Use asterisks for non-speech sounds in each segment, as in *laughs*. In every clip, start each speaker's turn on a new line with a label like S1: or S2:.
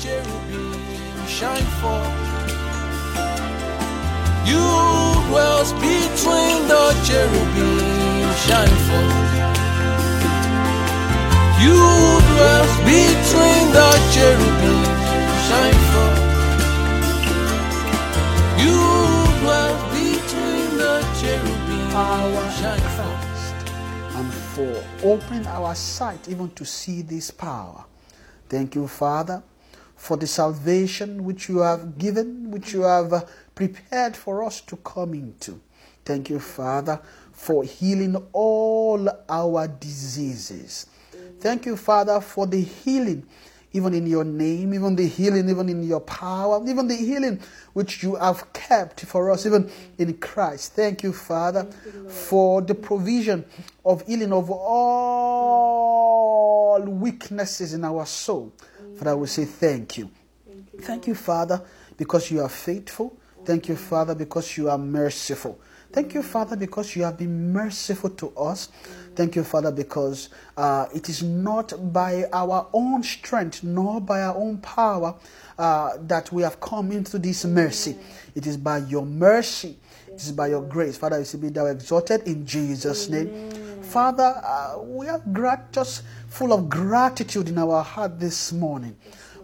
S1: cherubim shine forth. You dwells between the cherubim shine forth. You dwells between the cherubim shine forth. You dwells between the cherubim shine
S2: in
S1: forth.
S2: And for opening our sight even to see this power. Thank you, Father, for the salvation which you have given, which you have uh, prepared for us to come into. Thank you, Father, for healing all our diseases. Thank you, Father, for the healing, even in your name, even the healing, even in your power, even the healing which you have kept for us, even in Christ. Thank you, Father, for the provision of healing of all weaknesses in our soul. Father, we say thank you. Thank you, Father, because you are faithful. Thank you, Father, because you are merciful. Thank you, Father, because you have been merciful to us. Thank you, Father, because uh, it is not by our own strength nor by our own power uh, that we have come into this mercy. It is by your mercy. It is by your grace. Father, you say, be thou exalted in Jesus' name. Father, uh, we are grat- just full of gratitude in our heart this morning.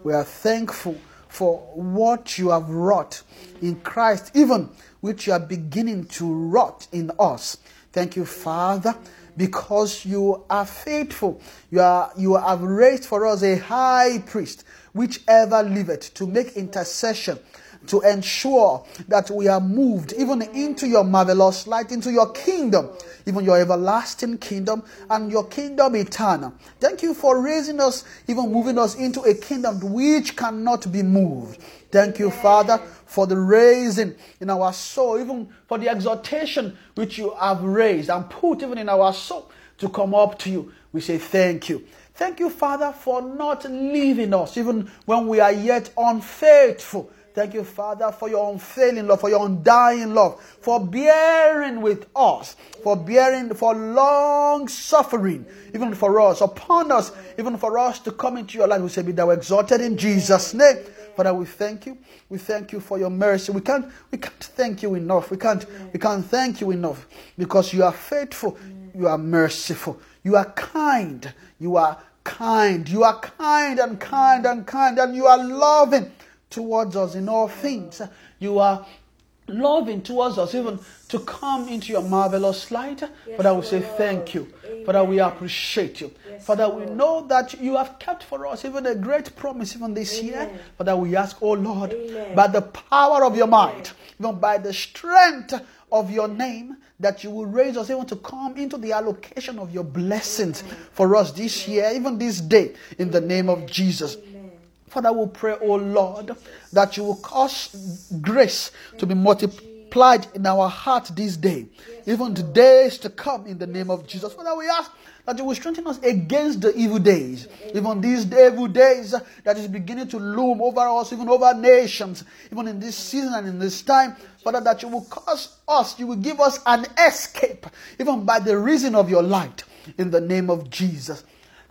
S2: We are thankful for what you have wrought in Christ, even which you are beginning to wrought in us. Thank you, Father, because you are faithful. You are you have raised for us a high priest, which ever liveth, to make intercession to ensure that we are moved even into your marvelous light, into your kingdom, even your everlasting kingdom and your kingdom eternal. Thank you for raising us, even moving us into a kingdom which cannot be moved. Thank you, Father, for the raising in our soul, even for the exhortation which you have raised and put even in our soul to come up to you. We say thank you. Thank you, Father, for not leaving us even when we are yet unfaithful. Thank you, Father, for your unfailing love, for your undying love, for bearing with us, for bearing, for long suffering, even for us, upon us, even for us to come into your life. We say, Be thou exalted in Jesus' name. Father, we thank you. We thank you for your mercy. We can't, we can't thank you enough. We can't, we can't thank you enough because you are faithful. You are merciful. You are kind. You are kind. You are kind and kind and kind and you are loving towards us in all things. You are loving towards us, even to come into your marvelous light. Father, we say thank you. Father, we appreciate you. Father, we know that you have kept for us even a great promise even this year. Father, we ask, oh Lord, by the power of your might, even by the strength of your name, that you will raise us even to come into the allocation of your blessings for us this year, even this day, in the name of Jesus. Father, we pray, oh Lord, that you will cause grace to be multiplied in our heart this day, even the days to come in the name of Jesus. Father, we ask that you will strengthen us against the evil days, even these evil days that is beginning to loom over us, even over nations, even in this season and in this time. Father, that you will cause us, you will give us an escape, even by the reason of your light, in the name of Jesus.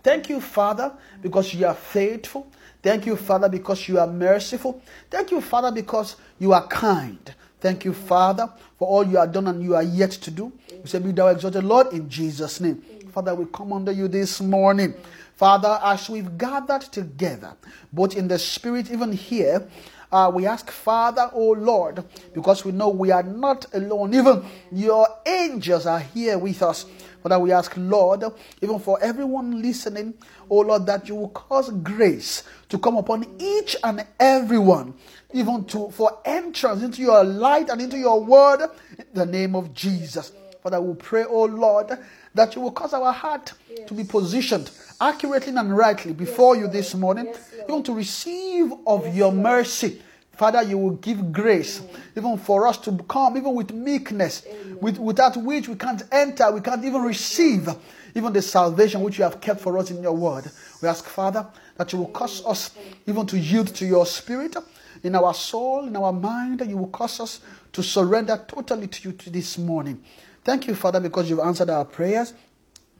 S2: Thank you, Father, because you are faithful. Thank you, Father, because you are merciful. Thank you, Father, because you are kind. Thank you, Father, for all you have done and you are yet to do. We say, Be thou exalted, Lord, in Jesus' name. Father, we come under you this morning. Father, as we've gathered together, both in the spirit, even here, uh, we ask, Father, oh Lord, because we know we are not alone. Even your angels are here with us. Father, we ask, Lord, even for everyone listening, oh Lord, that you will cause grace to come upon each and everyone, even to for entrance into your light and into your word, in the name of Jesus. Father, we pray, oh Lord, that you will cause our heart to be positioned accurately and rightly before you this morning, even to receive of your mercy. Father, you will give grace even for us to come, even with meekness, with, without which we can't enter, we can't even receive even the salvation which you have kept for us in your word. We ask, Father, that you will cause us even to yield to your spirit in our soul, in our mind, and you will cause us to surrender totally to you this morning. Thank you, Father, because you've answered our prayers.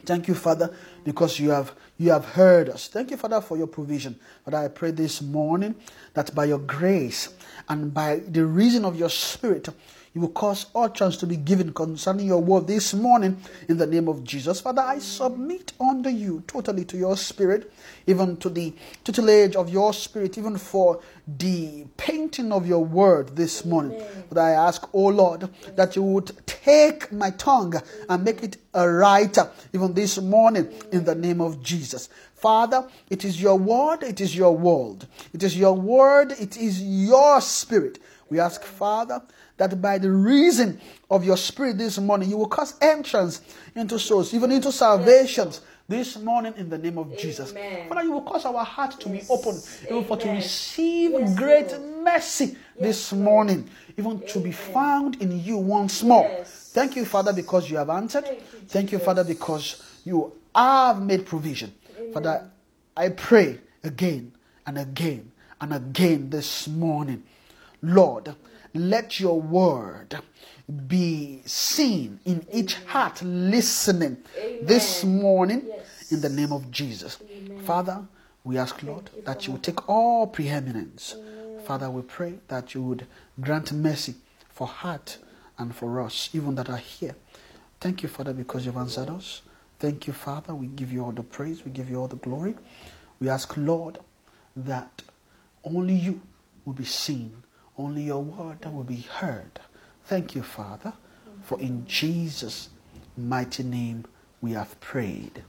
S2: Thank you, Father, because you have you have heard us. Thank you, Father, for your provision. Father, I pray this morning that by your grace and by the reason of your spirit, you will cause utterance to be given concerning your word this morning in the name of Jesus. Father, I submit unto you totally to your spirit, even to the tutelage of your spirit, even for the painting of your word this morning. But I ask, oh Lord, that you would take my tongue and make it a writer, even this morning, in the name of Jesus. Father, it is your word, it is your world. It is your word, it is your spirit. We ask, Father, that by the reason of your spirit this morning, you will cause entrance into souls, even into salvations this morning in the name of Jesus. Father, you will cause our heart to be open, even for to receive great mercy this morning, even to be found in you once more. Thank you, Father, because you have answered. Thank you, Father, because you have made provision. Father, I pray again and again and again this morning. Lord, let your word be seen in each heart listening this morning
S3: Yes.
S2: in the name of Jesus. Father, we ask, Lord, that you would take all preeminence. Father, we pray that you would grant mercy for heart and for us, even that are here. Thank you, Father, because you've answered us. Thank you, Father. We give you all the praise, we give you all the glory. We ask, Lord, that only you will be seen, only your word that will be heard. Thank you, Father, for in Jesus' mighty name we have prayed.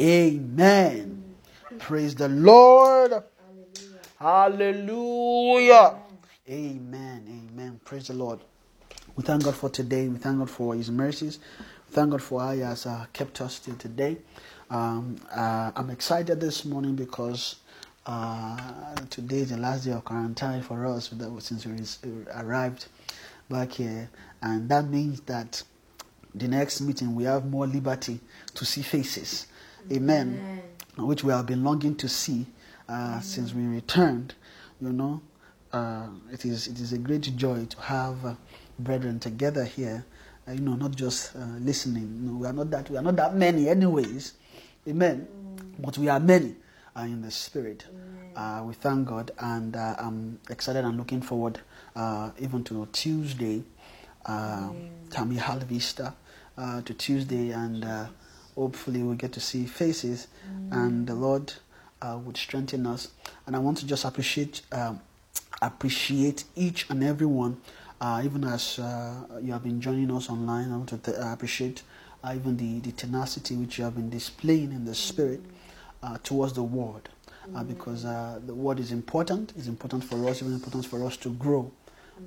S2: Amen. Praise the Lord. Hallelujah. Amen. Amen. Praise the Lord. We thank God for today. We thank God for His mercies. We thank God for how He has uh, kept us till today. Um, uh, I'm excited this morning because uh, today is the last day of quarantine for us since we arrived back here, and that means that the next meeting we have more liberty to see faces. Amen. Which we have been longing to see uh, since we returned. You know, uh, it is it is a great joy to have uh, brethren together here. Uh, you know, not just uh, listening. You know, we are not that we are not that many, anyways. Amen. But we are many uh, in the spirit. Uh, we thank God, and uh, I'm excited and looking forward uh, even to Tuesday, uh, Tammy Halvista, uh, to Tuesday, and uh, hopefully we get to see faces, and the Lord uh, would strengthen us. And I want to just appreciate um, appreciate each and every one, uh, even as uh, you have been joining us online. I want to th- appreciate uh, even the, the tenacity which you have been displaying in the spirit uh, towards the word, uh, because uh, the word is important. It's important for us. It's important for us to grow.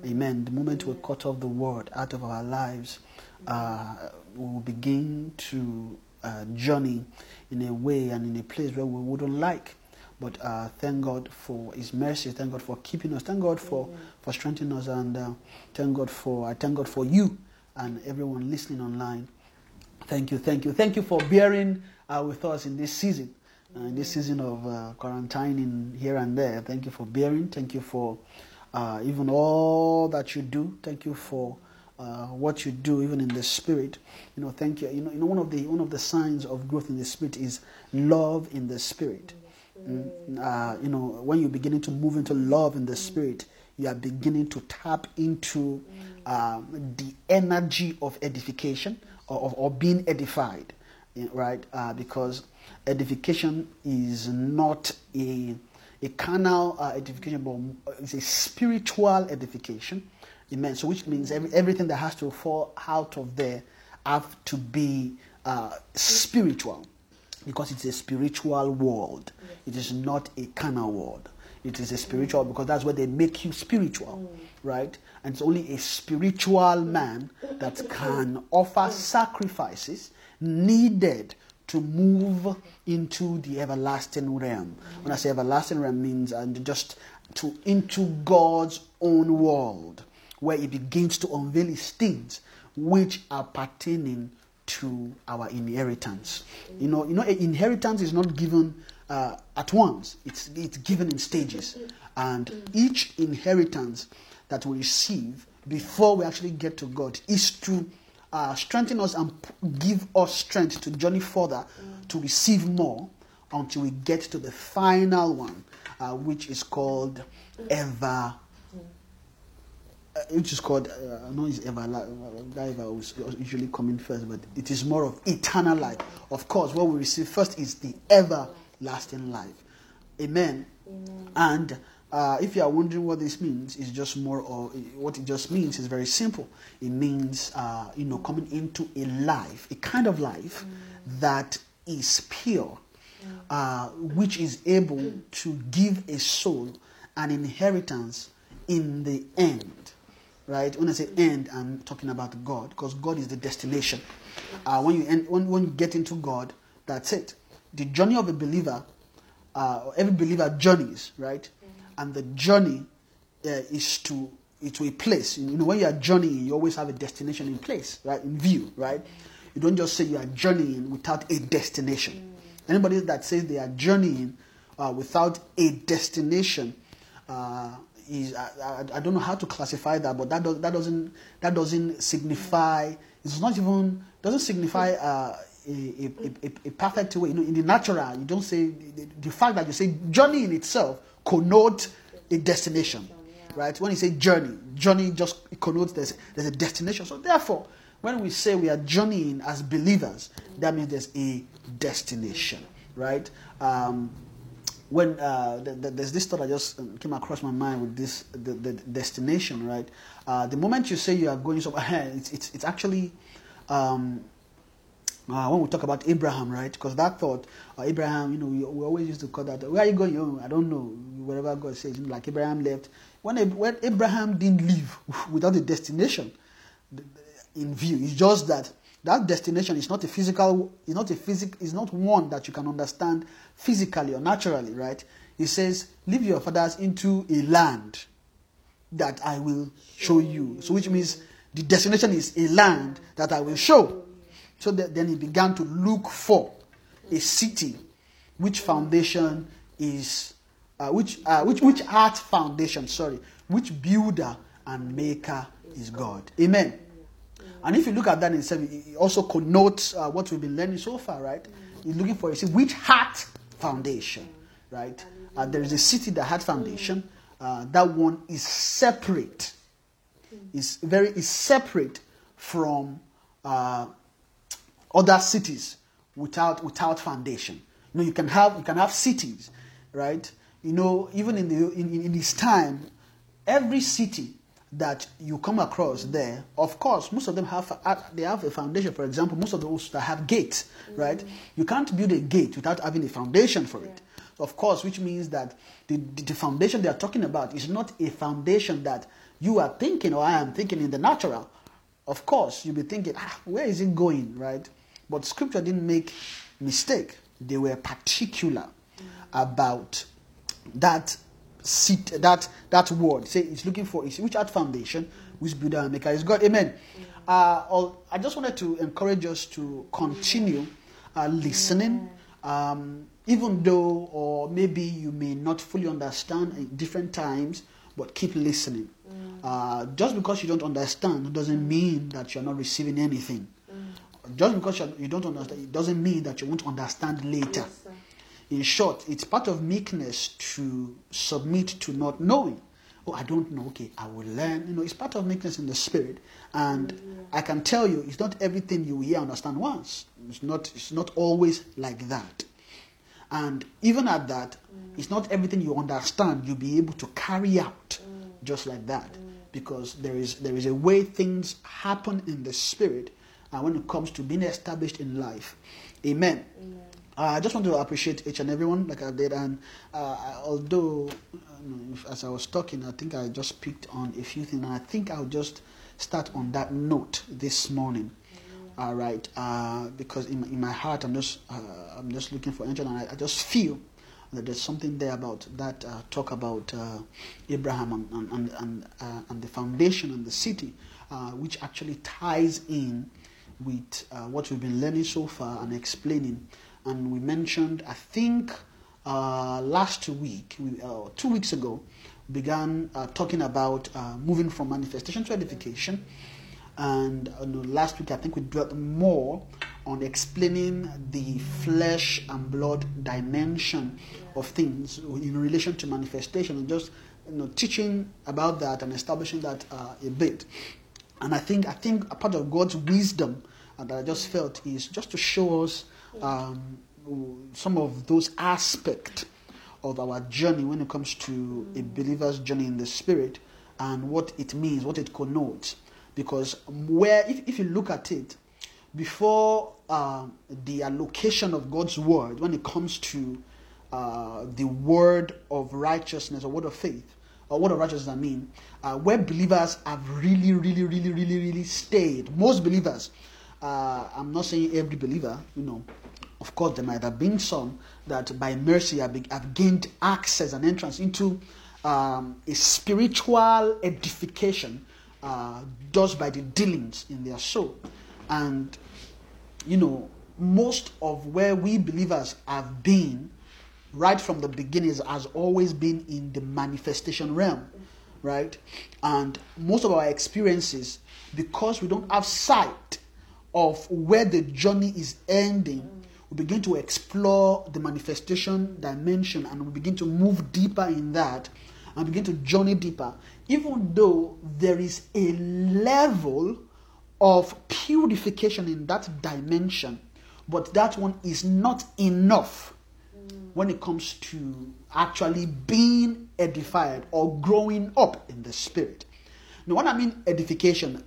S2: Amen. The moment we cut off the word out of our lives, uh, we will begin to uh, journey in a way and in a place where we wouldn't like. But uh, thank God for His mercy. Thank God for keeping us. Thank God for, for strengthening us. And uh, thank God for I thank God for you and everyone listening online. Thank you, thank you, thank you for bearing uh, with us in this season, uh, in this season of uh, quarantining here and there. Thank you for bearing. Thank you for uh, even all that you do. Thank you for uh, what you do, even in the spirit. You know, thank you. You know, you know, one of the one of the signs of growth in the spirit is love in the spirit. Mm, uh, you know, when you're beginning to move into love in the spirit, you are beginning to tap into um, the energy of edification or, or, being edified, right? Because edification is not a a carnal uh, edification, but it's a spiritual edification. Amen. So, which means every, everything that has to fall out of there have to be uh, spiritual because it's a spiritual world. It is not a carnal world. It is a spiritual because that's where they make you spiritual, right? And it's only a spiritual man that can offer sacrifices needed to move into the everlasting realm. When I say everlasting realm means and just to into God's own world where he begins to unveil his things which are pertaining to our inheritance. You know, you know, inheritance is not given uh, at once. It's it's given in stages, and each inheritance that we receive before we actually get to God is to uh, strengthen us and p- give us strength to journey further to receive more until we get to the final one, uh, which is called ever. Uh, which is called, uh, I know it's ever, that ever was usually coming first, but it is more of eternal life. Of course, what we receive first is the everlasting life. Amen. And uh, if you are wondering what this means, it's just more what it just means is very simple. It means, uh, you know, coming into a life, a kind of life that is pure, uh, which is able to give a soul an inheritance in the end. Right? When I say end, I'm talking about God because God is the destination. Uh, when you end, when, when you get into God, that's it. The journey of a believer uh, every believer journeys, right? And the journey uh, is to to a place. You know, when you are journeying, you always have a destination in place, right? In view, right? You don't just say you are journeying without a destination. Anybody that says they are journeying uh, without a destination uh, is I, I, I don't know how to classify that, but that does, that doesn't that doesn't signify. It's not even doesn't signify uh, a, a, a, a perfect way. You know, in the natural, you don't say the, the fact that you say journey in itself connotes a destination, right? When you say journey, journey just connotes there's there's a destination. So therefore, when we say we are journeying as believers, that means there's a destination, right? Um, when uh, th- th- there's this thought that just um, came across my mind with this the, the destination, right? Uh, the moment you say you are going somewhere, *laughs* it's it's, it's actually um, uh, when we talk about Abraham, right? Because that thought, uh, Abraham, you know, we, we always used to call that. Where are you going? Oh, I don't know. Wherever God says, you know, like Abraham left. When when Abraham didn't leave *laughs* without a destination in view, it's just that that destination is not a physical. It's not a physic. is not one that you can understand physically or naturally, right? He says, "Leave your fathers into a land that I will show you." So, which means the destination is a land that I will show. So that then he began to look for a city which foundation is uh, which uh, which which art foundation sorry which builder and maker is God. Amen. And if you look at that in itself it also connotes uh, what we've been learning so far right? You're looking for a city which heart foundation right? Uh, there is a city that had foundation. Uh, that one is separate. Is very is separate from uh, other cities without without foundation. You know, you can have you can have cities, right? You know, even in the in, in this time, every city that you come across there, of course, most of them have a- they have a foundation. For example, most of those that have gates, right? You can't build a gate without having a foundation for it. Of course, which means that the, the, the foundation they are talking about is not a foundation that you are thinking or I am thinking in the natural. Of course, you'll be thinking, ah, where is it going, right? But scripture didn't make mistake. They were particular about that seat, that that word. Say it's looking for is which art foundation, which builder and maker is God. Amen. Uh, I just wanted to encourage us to continue uh, listening, um, even though or maybe you may not fully understand at different times, but keep listening. Uh, just because you don't understand doesn't mean that you're not receiving anything. Just because you're, don't understand, it doesn't mean that you won't understand later. In short, it's part of meekness to submit to not knowing. Oh, I don't know. Okay, I will learn. You know, it's part of meekness in the spirit. And I can tell you, it's not everything you hear understand once. It's not. It's not always like that. And even at that, mm. it's not everything you understand you'll be able to carry out mm. just like that. Mm. Because there is there is a way things happen in the spirit and when it comes to being established in life. Amen. Uh, I just want to appreciate each and everyone like I did. And uh, although, uh, as I was talking, I think I just picked on a few things. And I think I'll just start on that note this morning. All right, uh, because in, my- in my heart, I'm just uh, I'm just looking for angel, and I, I just feel that there's something there about that uh, talk about uh, Abraham and and and, and, uh, and the foundation and the city, uh, which actually ties in with uh, what we've been learning so far and explaining. And we mentioned, I think, uh, last week, we, uh, two weeks ago, began uh, talking about uh, moving from manifestation to edification. And uh, last week, I think we dwelt more on explaining the flesh and blood dimension of things in relation to manifestation and just you know, teaching about that and establishing that a bit. And I think I think a part of God's wisdom uh, that I just felt is just to show us um, some of those aspects of our journey when it comes to a believer's journey in the spirit and what it means, what it connotes. Because where, if, if you look at it, before uh, the allocation of God's word, when it comes to uh, the word of righteousness or word of faith, or word of righteousness, I mean, uh, where believers have really, really, really, really, really stayed. Most believers, uh, I'm not saying every believer, you know, of course, there might have been some that by mercy have, have gained access and entrance into um, a spiritual edification uh, just by the dealings in their soul. And, you know, most of where we believers have been right from the beginning has always been in the manifestation realm, right? And most of our experiences, because we don't have sight of where the journey is ending, we begin to explore the manifestation dimension and we begin to move deeper in that and begin to journey deeper, even though there is a level of purification in that dimension, but that one is not enough when it comes to actually being edified or growing up in the spirit. Now, when I mean edification,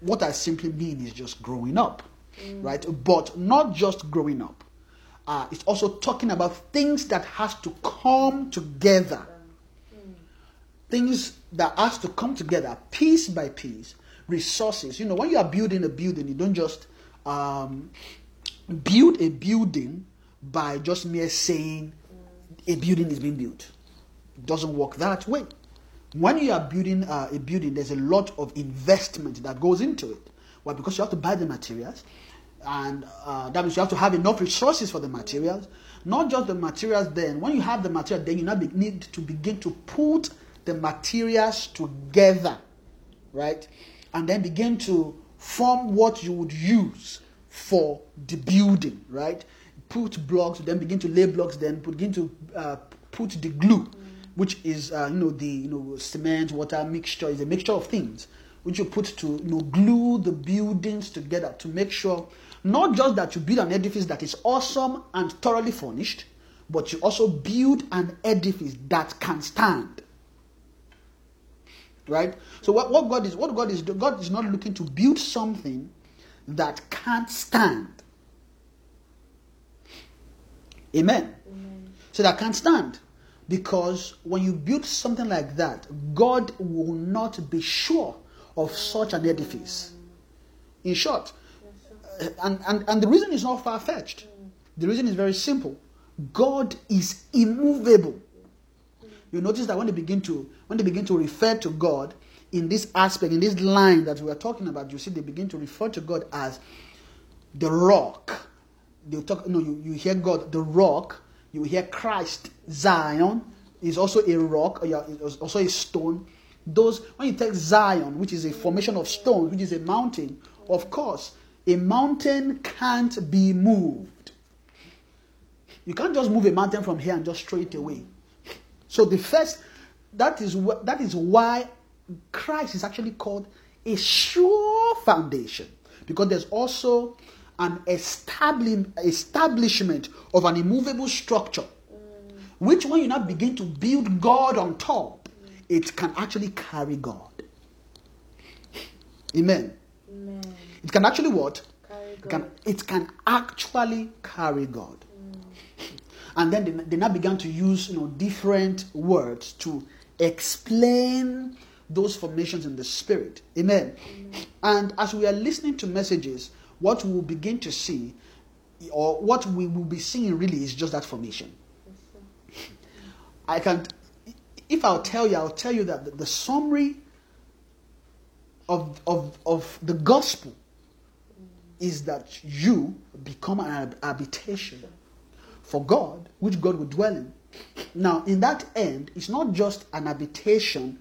S2: what I simply mean is just growing up, mm. right? But not just growing up. Uh, it's also talking about things that has to come together. Things that has to come together piece by piece. Resources. You know, when you are building a building, you don't just um, build a building by just mere saying a building is being built. It doesn't work that way. When you are building uh, a building, there's a lot of investment that goes into it. Why? Because you have to buy the materials, and uh, that means you have to have enough resources for the materials. Not just the materials. Then, when you have the material, then you now be, need to begin to put the materials together, right? And then begin to form what you would use for the building, right? put blocks, then begin to lay blocks, then begin to uh, put the glue. Which is uh, you know the you know cement water mixture is a mixture of things which you put to you know glue the buildings together to make sure not just that you build an edifice that is awesome and thoroughly furnished, but you also build an edifice that can stand. Right? So what, what God is what God is God is not looking to build something that can't stand. Amen. Amen. So that can't stand. Because when you build something like that, God will not be sure of such an edifice. In short, uh, and, and, and the reason is not far fetched. The reason is very simple. God is immovable. You notice that when they begin to when they begin to refer to God in this aspect, in this line that we are talking about, you see they begin to refer to God as the rock, they talk, no, you, you hear God, the rock, you hear Christ, Zion, is also a rock, or also a stone. Those, when you take Zion, which is a formation of stone, which is a mountain, of course, a mountain can't be moved. You can't just move a mountain from here and just throw it away. So the first, that is what that is why Christ is actually called a sure foundation, because there's also an establishment of an immovable structure, mm. which when you now begin to build God on top, mm. it can actually carry God. Amen. Amen. It can actually what? It can, it can actually carry God. Mm. And then they, they now began to use you know different words to explain those formations in the spirit. Amen. Amen. And as we are listening to messages, what we will begin to see, or what we will be seeing really, is just that formation. I can't. if I'll tell you, I'll tell you that the, the summary of, of, of the gospel is that you become an habitation for God, which God will dwell in. Now, in that end, it's not just an habitation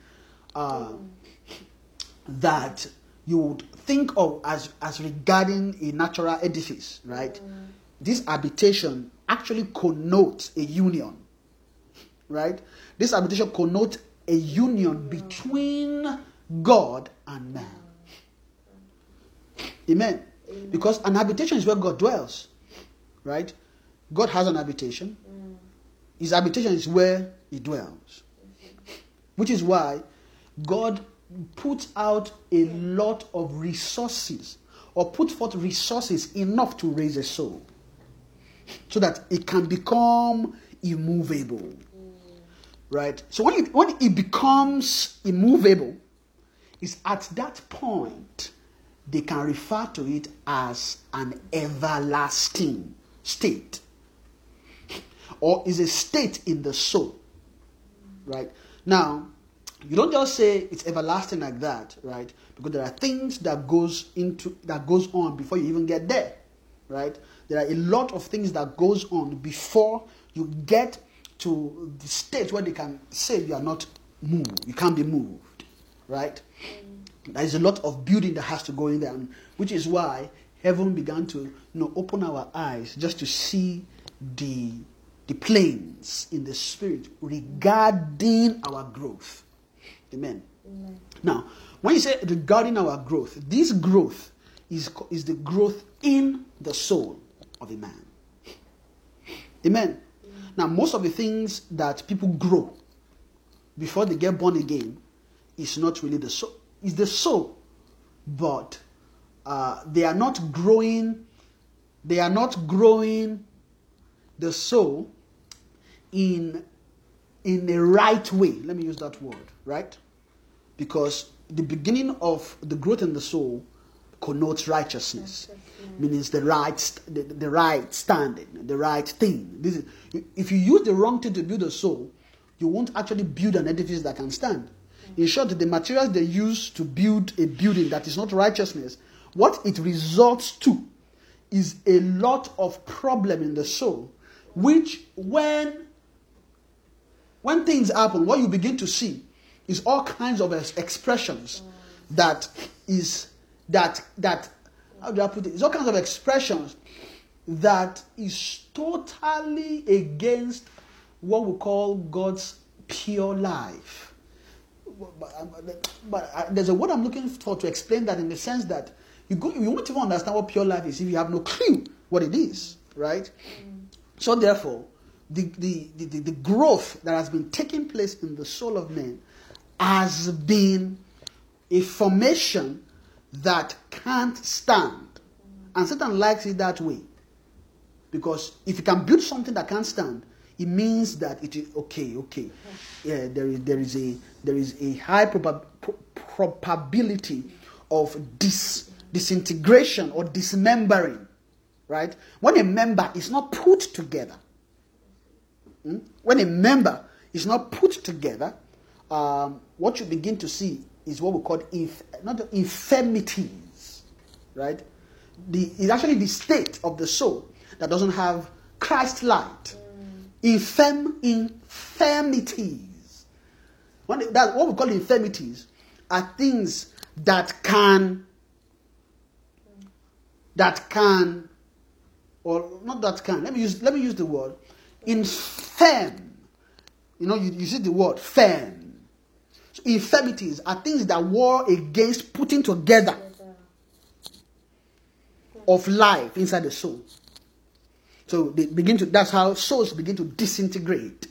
S2: uh, that you would think of as as regarding a natural edifice, right? Mm. This habitation actually connotes a union, right? This habitation connotes a union mm. between God and man. Amen. Because an habitation is where God dwells, right? God has an habitation. Mm. His habitation is where he dwells. Mm-hmm. Which is why God puts out a lot of resources or put forth resources enough to raise a soul so that it can become immovable. Right? So when it, when it becomes immovable, it's at that point they can refer to it as an everlasting state or is a state in the soul right now you don't just say it's everlasting like that right? Because there are things that goes into that goes on before you even get there right? There are a lot of things that goes on before you get to the state where they can say you are not moved you can't be moved right? There is a lot of building that has to go in there, which is why heaven began to you know, open our eyes just to see the, the planes in the spirit regarding our growth. Amen.
S3: Amen.
S2: Now, when you say regarding our growth, this growth is, is the growth in the soul of a man. Amen. Now, most of the things that people grow before they get born again is not really the soul. It's the soul, but uh, they are not growing. They are not growing the soul in in a right way. Let me use that word, right? Because the beginning of the growth in the soul connotes righteousness, meaning the right, the, the right standing, the right thing. This is, if you use the wrong thing to build a soul, you won't actually build an edifice that can stand. Mm. In short, the materials they use to build a building that is not righteousness, what it results to is a lot of problem in the soul, which when when things happen, what you begin to see is all kinds of expressions that is that that how do I put it? It's all kinds of expressions that is totally against what we call God's pure life. But, um, but I- there's a word I'm looking for to explain that in the sense that you go, you won't even understand what pure life is if you have no clue what it is, right? So therefore, the, the, the, the, the growth that has been taking place in the soul of man has been a formation that can't stand. And Satan likes it that way. Because if you can build something that can't stand, it means that it is okay, okay. Yeah, there is there is a there is a high probab- pro- probability of dis, disintegration or dismembering, right? When a member is not put together, Hmm? when a member is not put together, um, what you begin to see is what we call inf- not the infirmities, right? The, it's actually the state of the soul that doesn't have Christ light. Infirm, infirmities. When, that, what we call infirmities are things that can, that can, or not that can. Let me use, let me use the word infirm. You know, you, you see the word firm. Infirmities are things that war against putting together of life inside the soul. So they begin to. That's how souls begin to disintegrate.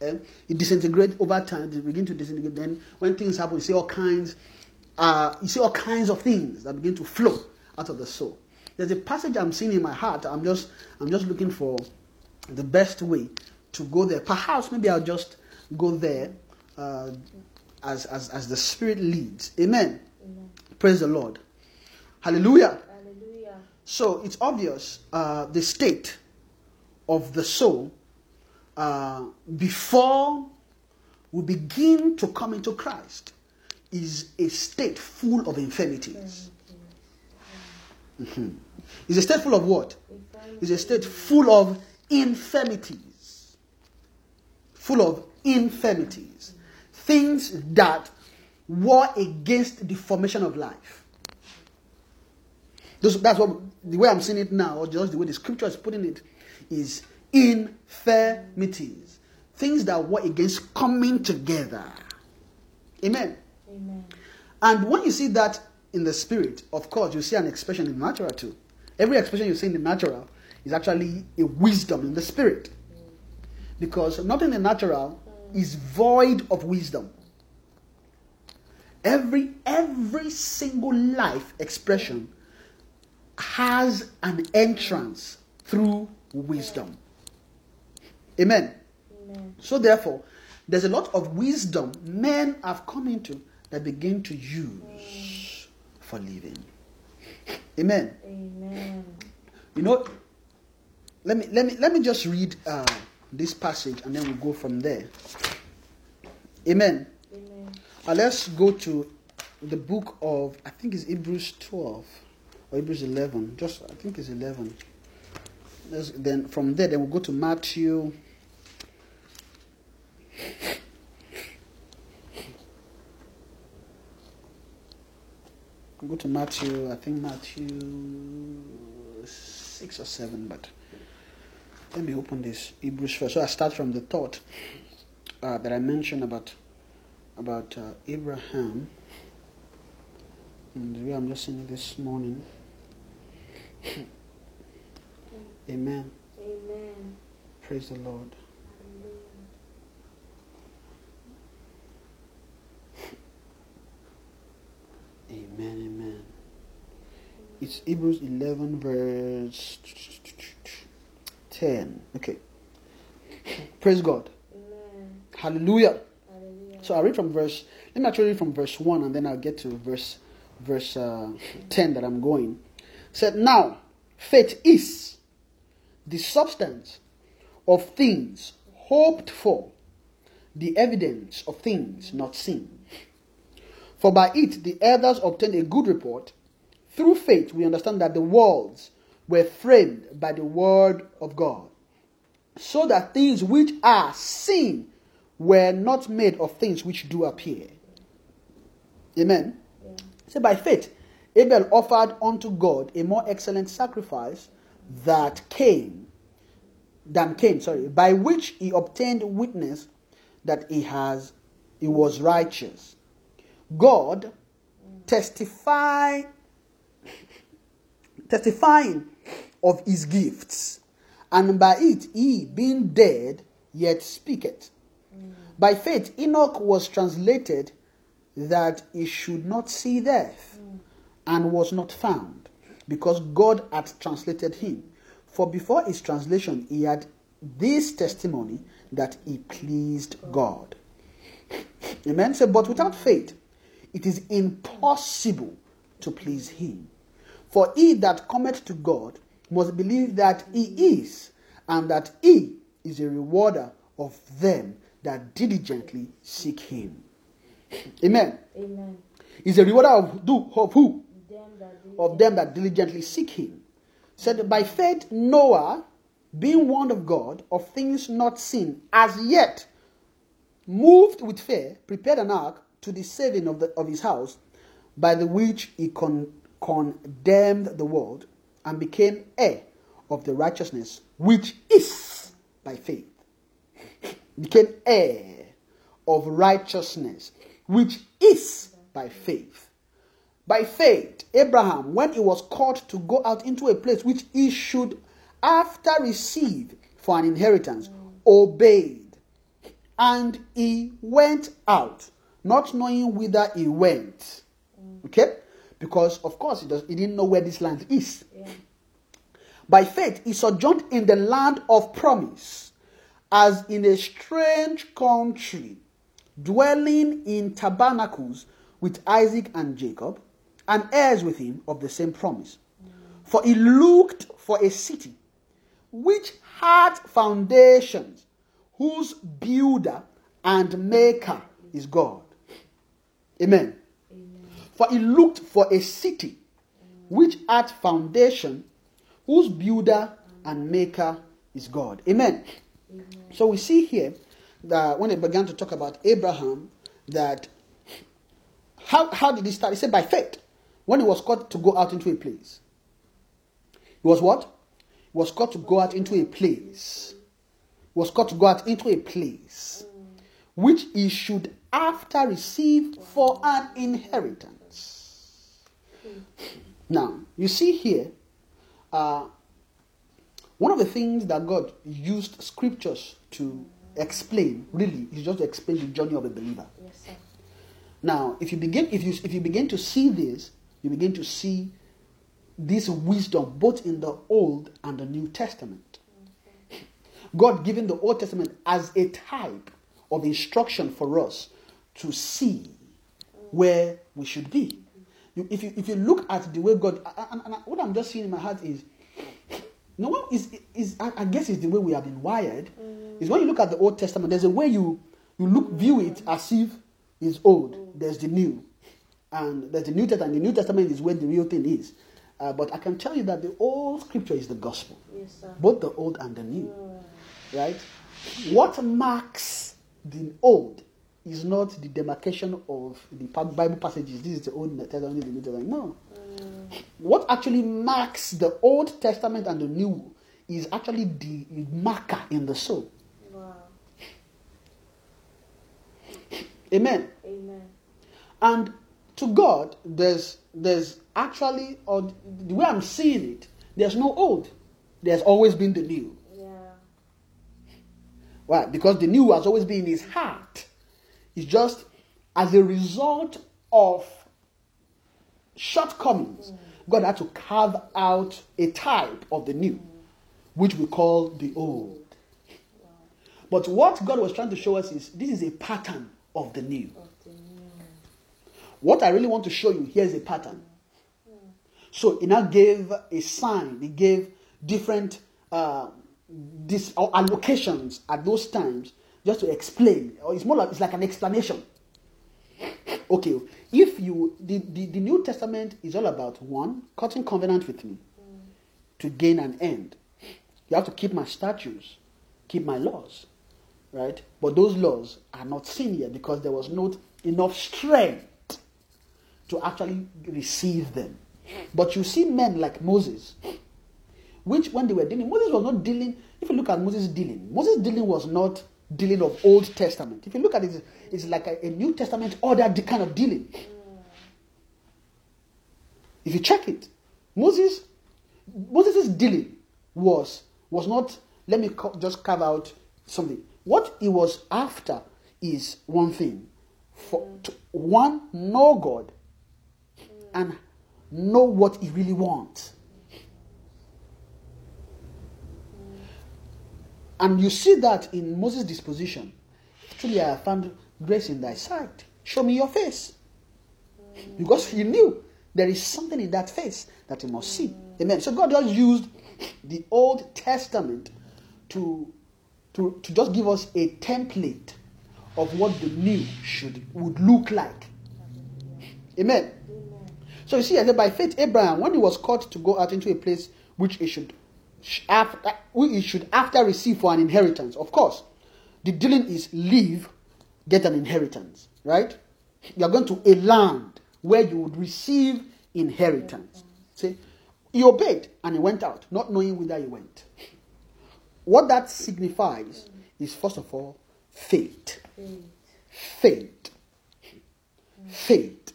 S2: Eh? It disintegrate over time. They begin to disintegrate. Then when things happen, you see all kinds. Uh, you see all kinds of things that begin to flow out of the soul. There's a passage I'm seeing in my heart. I'm just. I'm just looking for the best way to go there. Perhaps maybe I'll just go there uh, as, as as the Spirit leads. Amen.
S3: Amen.
S2: Praise the Lord. Hallelujah.
S3: Hallelujah.
S2: So it's obvious uh, the state of the soul uh, before we begin to come into Christ is a state full of infirmities. Mhm. It's a state full of what? It's a state full of infirmities. Full of infirmities. Things that war against the formation of life. Those, that's what the way I'm seeing it now, or just the way the scripture is putting it, is infirmities. Things that were against coming together. Amen.
S3: Amen.
S2: And when you see that in the spirit, of course, you see an expression in the natural too. Every expression you see in the natural is actually a wisdom in the spirit. Because nothing in the natural is void of wisdom. Every every single life expression has an entrance through wisdom. Amen.
S3: Amen.
S2: So therefore, there's a lot of wisdom men have come into that begin to use for living. Amen.
S3: Amen.
S2: You know, let me let me let me just read uh, this passage and then we'll go from there. Amen.
S3: Amen.
S2: Uh, let's go to the book of I think it's Hebrews 12 or Hebrews 11. Just I think it's 11. Let's, then from there, then we'll go to Matthew. We'll go to Matthew. I think Matthew six or seven, but let me open this Hebrews first. So I start from the thought uh, that I mentioned about about uh, Abraham. And the way I'm it this morning. *coughs* Amen.
S3: Amen.
S2: Praise the Lord. Amen. Amen. It's Hebrews 11, verse 10. Okay. Praise God.
S3: Amen.
S2: Hallelujah.
S3: Hallelujah.
S2: So I read from verse. Let me actually read from verse one, and then I'll get to verse verse uh, ten that I'm going. It said now, faith is the substance of things hoped for, the evidence of things not seen. For by it the elders obtained a good report. Through faith we understand that the worlds were framed by the word of God so that things which are seen were not made of things which do appear. Amen.
S3: Yeah.
S2: So by faith, Abel offered unto God a more excellent sacrifice that came than Cain, sorry, by which he obtained witness that he has he was righteous. God mm. testify testifying of his gifts, and by it he, being dead, yet speaketh. By faith, Enoch was translated that he should not see death, and was not found, because God had translated him. For before his translation, he had this testimony that he pleased God. Amen. So, but without faith, it is impossible to please him. For he that cometh to God must believe that he is, and that he is a rewarder of them that diligently seek him. Amen.
S3: Amen.
S2: He's a rewarder of, do, of who?
S3: Them
S2: Of them that diligently seek him. Said, by faith, Noah, being warned of God of things not seen as yet, moved with fear, prepared an ark to the saving of, the, of his house, by the which he con- condemned the world and became heir of the righteousness which is by faith. *laughs* Became heir of righteousness which is by faith. By faith, Abraham, when he was called to go out into a place which he should after receive for an inheritance, obeyed. And he went out, not knowing whither he went. Okay? Because, of course, he, does, he didn't know where this land is.
S3: Yeah.
S2: By faith, he sojourned in the land of promise, as in a strange country, dwelling in tabernacles with Isaac and Jacob, and heirs with him of the same promise. Mm. For he looked for a city which had foundations, whose builder and maker is God. Amen. For he looked for a city which had foundation, whose builder and maker is God. Amen. So we see here that when it began to talk about Abraham, that how, how did he start? He said by faith, when he was called to go out into a place. He was what? He was called to go out into a place. He was called to go out into a place which he should after receive for an inheritance. Now, you see here, uh, one of the things that God used scriptures to explain, really, is just to explain the journey of a believer.
S3: Yes, sir.
S2: Now, if you begin, if you if you begin to see this, you begin to see this wisdom both in the Old and the New Testament. God giving the Old Testament as a type of instruction for us to see where we should be. You, if, you, if you look at the way God, and, and what I'm just seeing in my heart is, no one is, is I I guess is the way we have been wired. Mm. Is when you look at the Old Testament, there's a way you you look view it as if it's old. Mm. There's the new, and there's the New Testament. The New Testament is where the real thing is. Uh, but I can tell you that the old scripture is the gospel,
S3: Yes, sir.
S2: both the old and the new mm. right? What marks the old is not the demarcation of the Bible passages. This is the Old Testament, the New Testament. No. Mm. What actually marks the Old Testament and the New is actually the marker in the soul.
S3: Wow.
S2: Amen.
S3: Amen.
S2: And to God, there's there's actually, or the way I'm seeing it, there's no old. There's always been the new.
S3: Yeah.
S2: Why? Because the new has always been in his heart. It's just as a result of shortcomings, God had to carve out a type of the new, which we call the old. But what God was trying to show us is this is a pattern of the new.
S3: Of the new.
S2: What I really want to show you here is a pattern. So he now gave a sign. He gave different uh, dis- allocations at those times just to explain. Or it's more like it's like an explanation. Okay, if you the, the, the New Testament is all about one cutting covenant with me to gain an end. You have to keep my statutes, keep my laws, right? But those laws are not seen here because there was not enough strength to actually receive them. But you see men like Moses, which when they were dealing, Moses was not dealing. If you look at Moses' dealing, Moses' dealing was not dealing of Old Testament. If you look at it, it's like a, New Testament order kind of dealing. If you check it, Moses, Moses' dealing was was not. Let me co- just carve out something. What he was after is one thing: for to, one, know God, and know what he really wants. And you see that in Moses' disposition. Truly, I found grace in thy sight. Show me your face. Because he knew there is something in that face that he must see. Amen. So God just used the Old Testament to, to, to just give us a template of what the new should would look like. Amen. So you see, I said, by faith, Abraham, when he was called to go out into a place which he should, sh- after, he should after receive for an inheritance, of course, the dealing is leave, get an inheritance, right? You are going to a land where you would receive inheritance. See, he obeyed and he went out, not knowing whither he went. What that signifies is, first of all, faith.
S3: Faith.
S2: Faith. Faith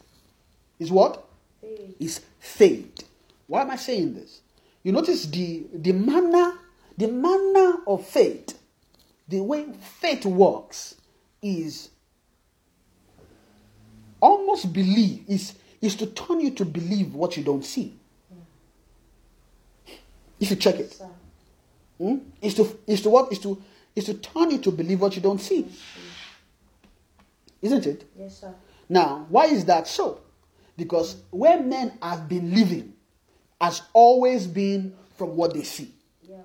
S2: is what?
S3: Faith.
S2: is faith. Why am I saying this? You notice the the manner, the manner of faith, the way faith works is almost believe is is to turn you to believe what you don't see. If you check it, hmm? is to is to what is to is to turn you to believe what you don't see, isn't it?
S3: Yes, sir.
S2: Now, why is that so? Because where men have been living has always been from what they see.
S3: Yeah.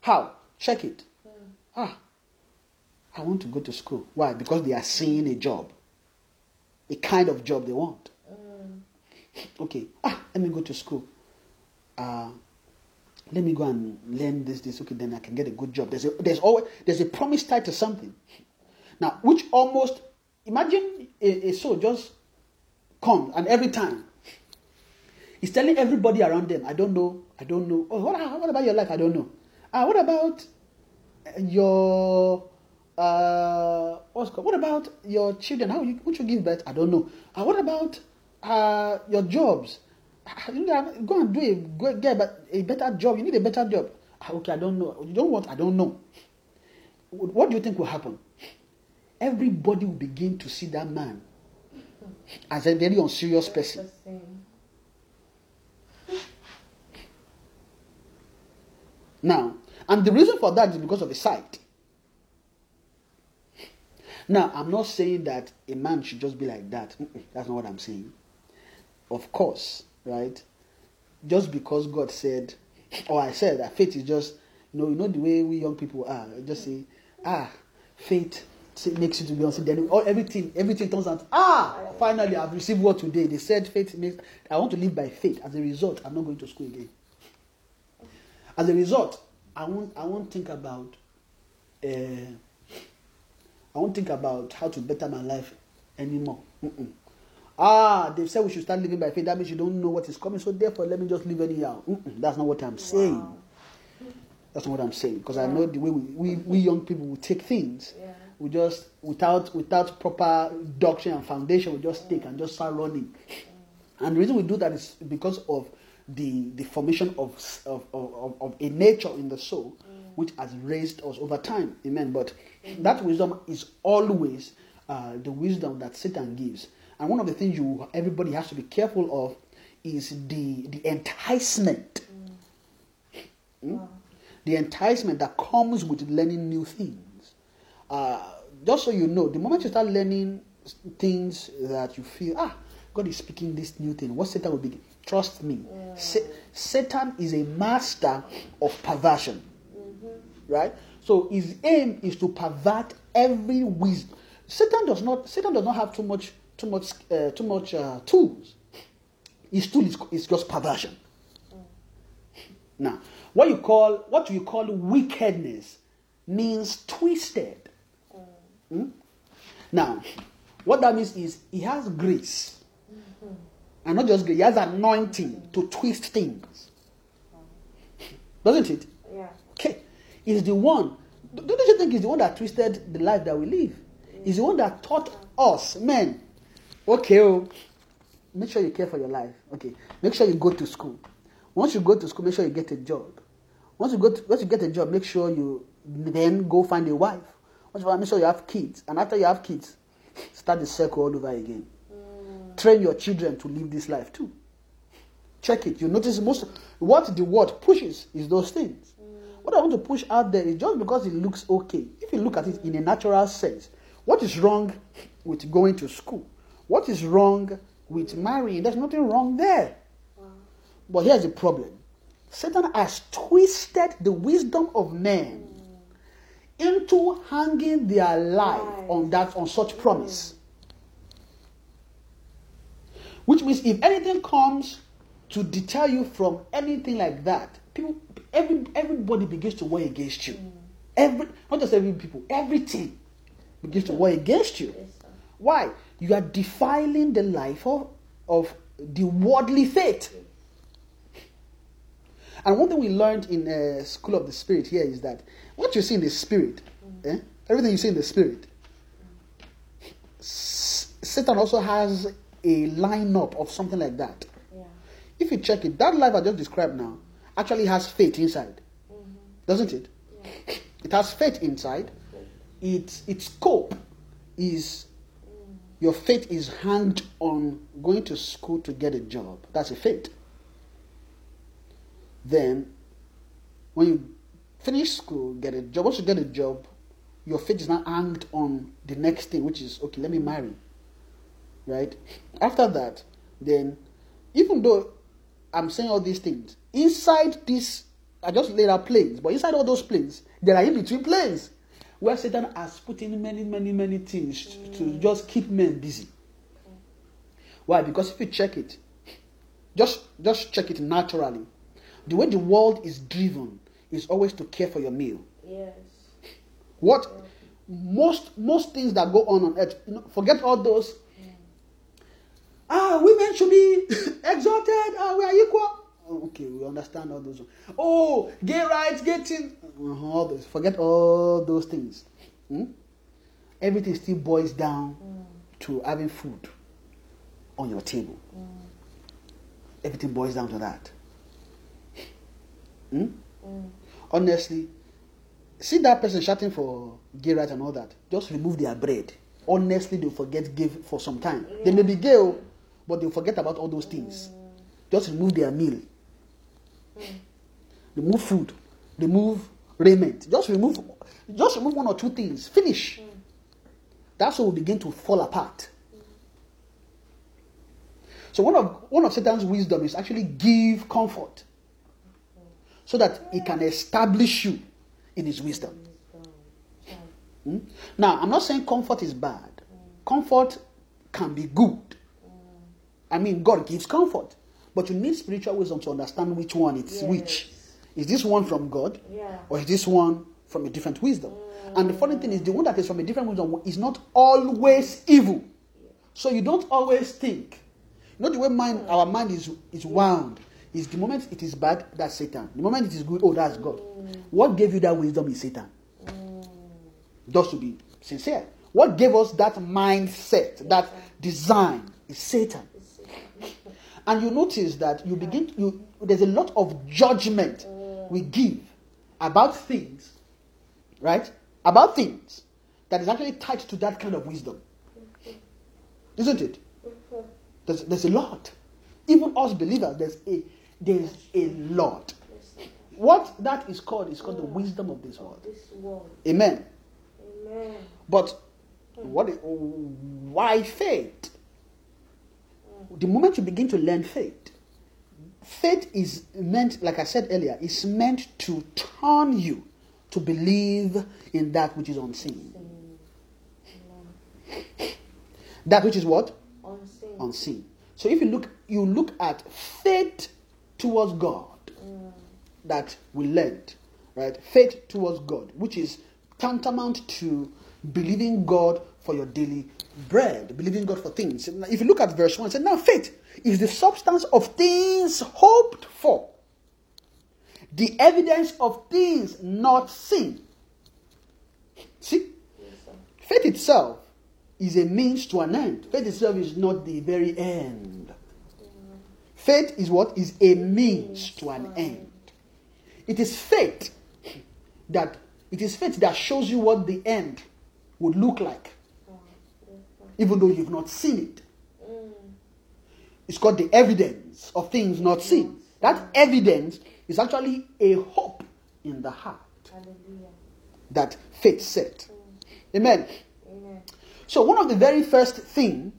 S2: How? Check it. Ah, I want to go to school. Why? Because they are seeing a job, a kind of job they want. Okay. Ah, let me go to school. Uh, let me go and learn this, this. Okay, then I can get a good job. There's a, there's always there's a promise tied to something. Now, which almost imagine a, a soul just comes and every time He's telling everybody around them, I don't know, I don't know. Oh, what, what about your life? I don't know. Ah, what about your uh what's called, what about your children? How you would you give birth? I don't know. Ah, what about uh your jobs? Ah, You know, go and do a go get a better job. You need a better job. Ah, okay, I don't know. You don't want. I don't know. What do you think will happen? Everybody will begin to see that man as a very unserious person. Now, and the reason for that is because of the sight. Now, I'm not saying that a man should just be like that. That's not what I'm saying. Of course, right? Just because God said, or I said that faith is just, you know, you know the way we young people are. Just say, ah, faith makes you to be unseen. Then all everything, everything turns out. Ah, finally, I've received what today. They said faith makes. I want to live by faith. As a result, I'm not going to school again. As a result, I won't I won't think about uh, I won't think about how to better my life anymore. Mm-mm. Ah, they said we should start living by faith. That means you don't know what is coming. So therefore, let me just live anyhow. Mm-mm. That's not what I'm saying.
S3: Wow.
S2: That's not what I'm saying. Because I know the way we, we, we young people will take things.
S3: Yeah.
S2: We just without without proper doctrine and foundation, we just take and just start running. And the reason we do that is because of the the formation of of, of, of a nature in the soul, which has raised us over time. Amen. But that wisdom is always uh, the wisdom that Satan gives. And one of the things you everybody has to be careful of is the the enticement. Hmm? The enticement that comes with learning new things. Uh, just so you know, the moment you start learning things that you feel, ah, God is speaking this new thing, what Satan will begin? Trust me, Sa- Satan is a master of perversion. Right? So his aim is to pervert every wisdom. Satan does not. Satan does not have too much, too much, uh, too much uh, tools. His tool is, is just perversion. Now, what you call what you call wickedness means twisted. Hmm? Now, what that means is he has grace. And not just grace, he has anointing to twist things. Doesn't it?
S3: Yeah.
S2: Okay. He's the one. Don't you think he's the one that twisted the life that we live? He's the one that taught us, men. Okay, oh, make sure you care for your life. Okay. Make sure you go to school. Once you go to school, make sure you get a job. Once you go to, once you get a job, make sure you then go find a wife. Once you find, make sure you have kids. And after you have kids, start the circle all over again. Train your children to live this life too. Check it. You notice most what the word pushes is those things. Mm. What I want to push out there is just because it looks okay. If you look at it in a natural sense, what is wrong with going to school? What is wrong with marrying? There's nothing wrong there. But here's the problem Satan has twisted the wisdom of men mm. into hanging their life on that on such mm. promise. Which means if anything comes to deter you from anything like that, people every everybody begins to war against you. Every not just every people, everything begins to war against you. Why? You are defiling the life of, of the worldly faith. And one thing we learned in uh, School of the Spirit here is that what you see in the Spirit, eh, everything you see in the Spirit, Satan also has a lineup of something like that.
S3: Yeah.
S2: If you check it, that life I just described now actually has faith inside, mm-hmm. doesn't it? It has faith inside. Its its scope is mm. your faith is hanged on going to school to get a job. That's a faith. Then, when you finish school, get a job. Once you get a job, your faith is now hanged on the next thing, which is okay. Let me marry. Right. After that, then, even though I'm saying all these things, inside this, I just laid out planes, but inside all those planes, there are in between planes where Satan has put in many, many, many things to mm. just keep men busy. Why? Because if you check it, just just check it naturally. The way the world is driven is always to care for your meal.
S3: Yes.
S2: What most most things that go on on earth, you know, forget all those ah, women should be *laughs* exalted. Ah, we are equal. Okay, we understand all those. Oh, gay rights, gay things. Uh-huh, all those. Forget all those things. Hmm? Everything still boils down to having food on your table. Everything boils down to that. Hmm? Honestly, see that person shouting for gay rights and all that. Just remove their bread. Honestly, they'll forget give for some time. They may be gay, oh, but they'll forget about all those things. Just remove their meal. Remove food. Remove raiment. Just remove just remove one or two things. Finish. That's when we begin to fall apart. So one of one of Satan's wisdom is actually give comfort. So that he can establish you in his wisdom. Hmm? Now, I'm not saying comfort is bad. Comfort can be good. I mean, God gives comfort. But you need spiritual wisdom to understand which one it's which. Is this one from God?
S3: Yeah.
S2: Or is this one from a different wisdom? And the funny thing is, the one that is from a different wisdom is not always evil. So you don't always think. You know the way mind, our mind is, is wound. Is the moment it is bad, that's Satan. The moment it is good, oh, that's God. What gave you that wisdom is Satan. Mm. Just to be sincere. What gave us that mindset, that design, is Satan. And you notice that you begin, you there's a lot of judgment we give about things, right? About things that is actually tied to that kind of wisdom. Isn't it? There's, there's a lot. Even us believers, there's a there's a lot. What that is called is called the wisdom of this world.
S3: This world.
S2: Amen.
S3: Amen.
S2: But what? is- Why faith? The moment you begin to learn faith, faith is meant, like I said earlier, is meant to turn you to believe in that which is unseen. That which is what?
S3: Unseen.
S2: Unseen. So if you look, you look at faith towards God that we learned, right? Faith towards God, which is tantamount to believing God for your daily bread, believing God for things. If you look at verse 1, it says, Now faith is the substance of things hoped for, the evidence of things not seen. See? Faith itself is a means to an end. Faith itself is not the very end. Faith is what? Is a means to an end. It is faith that it is faith that shows you what the end would look like, even though you've not seen it. Mm. It's called the evidence of things not seen. That evidence is actually a hope in the heart
S3: Hallelujah.
S2: that faith set. Mm. Amen.
S3: Amen.
S2: So one of the very first thing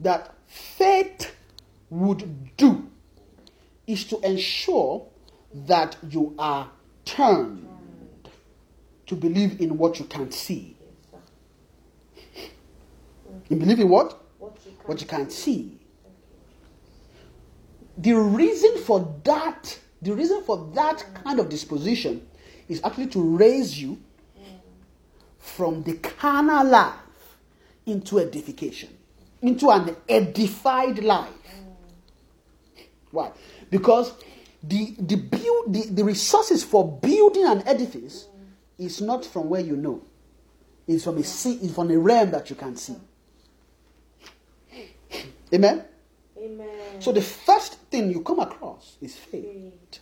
S2: that faith would do is to ensure that you are turned mm. to believe in what you can't see. You believe in what?
S3: What you
S2: What you can't see. The reason for that, the reason for that mm. kind of disposition is actually to raise you mm. from the carnal life into edification, into an edified life. Mm. Why? Because the the build the, the resources for building an edifice is not from where you know. It's from a see, it's from a realm that you can see. Amen.
S3: Amen.
S2: So the first thing you come across is faith.
S3: Faith.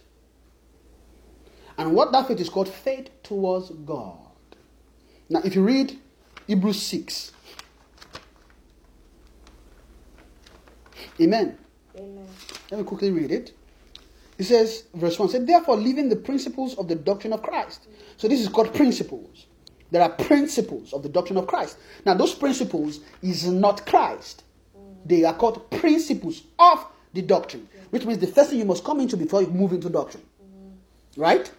S2: And what that faith is called faith towards God. Now, if you read Hebrews 6, Amen.
S3: Amen.
S2: Let me quickly read it. It says, verse 1 said, Therefore, leaving the principles of the doctrine of Christ. So this is called principles. There are principles of the doctrine of Christ. Now, those principles is not Christ. They are called principles of the doctrine, which means the first thing you must come into before you move into doctrine. Right?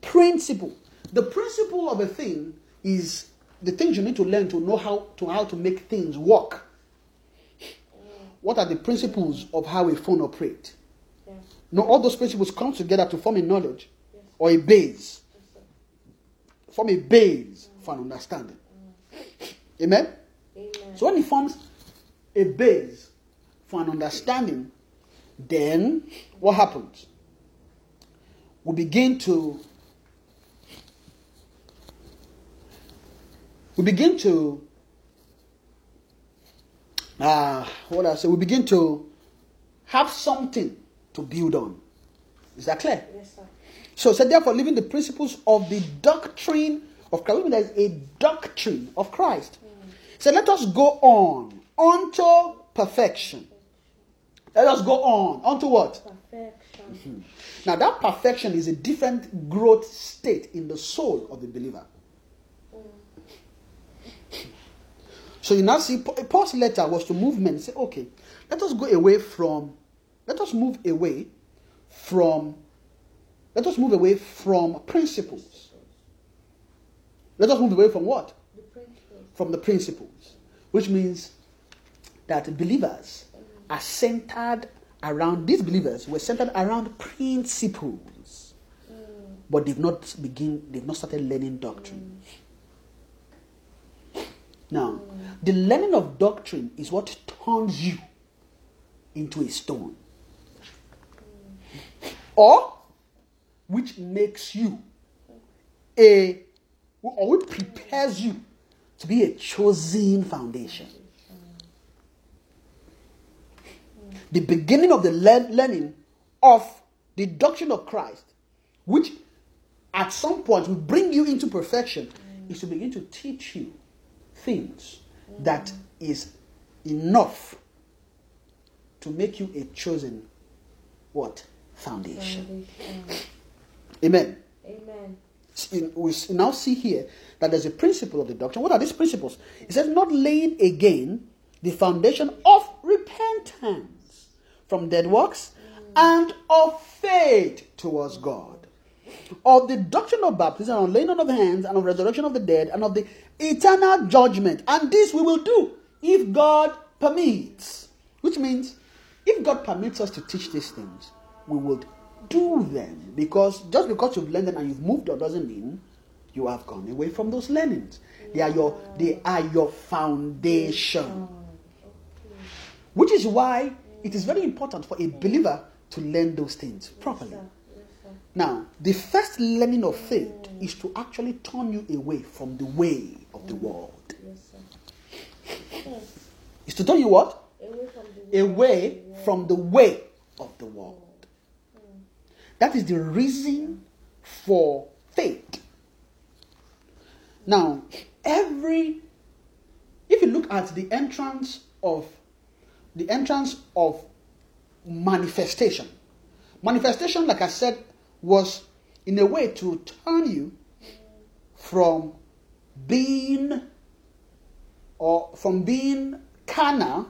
S2: Principle. The principle of a thing is the things you need to learn to know how to how to make things work. What are the principles of how a phone operates?
S3: Yeah.
S2: No, all those principles come together to form a knowledge or a base. Form a base for an understanding. Mm. Amen?
S3: Amen.
S2: So when it forms a base for an understanding, then what happens? We begin to we begin to uh, what I say, we begin to have something to build on. Is that clear?
S3: Yes, sir.
S2: So, so therefore, living the principles of the doctrine of Christ. There is a doctrine of Christ. So let us go on unto perfection. Let us go on unto what?
S3: Perfection. Hmm.
S2: Now, that perfection is a different growth state in the soul of the believer. Mm. So you now see, Paul's letter was to move men. Say, okay, let us go away from, let us move away from, let us move away from principles. Let us move away from what?
S3: The principles.
S2: From the principles, which means that believers are centered around these believers were centered around principles, but they've not begin, they've not started learning doctrine. Now, the learning of doctrine is what turns you into a stone. Or which makes you a or which prepares you to be a chosen foundation. The beginning of the lear- learning of the doctrine of Christ, which at some point will bring you into perfection, is to begin to teach you things that is enough to make you a chosen what foundation.
S3: Foundation.
S2: Amen.
S3: Amen.
S2: in- we now see here that there's a principle of the doctrine. What are these principles? It says, not laying again the foundation of repentance from dead works and of faith towards God, of the doctrine of baptism, and laying on of hands, and of resurrection of the dead, and of the eternal judgment. And this we will do if God permits. Which means, if God permits us to teach these things, we will do them. Because just because you've learned them and you've moved on doesn't mean you have gone away from those learnings. They are your they are your foundation. Which is why it is very important for a believer to learn those things properly.
S3: Sir. Yes, sir.
S2: Now, the first learning of faith mm. is to actually turn you away from the way of the mm. world.
S3: Yes, sir. Yes.
S2: Is to turn you what?
S3: Away from the
S2: Away from the way of the mm. world. That is the reason for faith. Now, every if you look at the entrance of the entrance of manifestation, manifestation, like I said, was in a way to turn you from being or from being carnal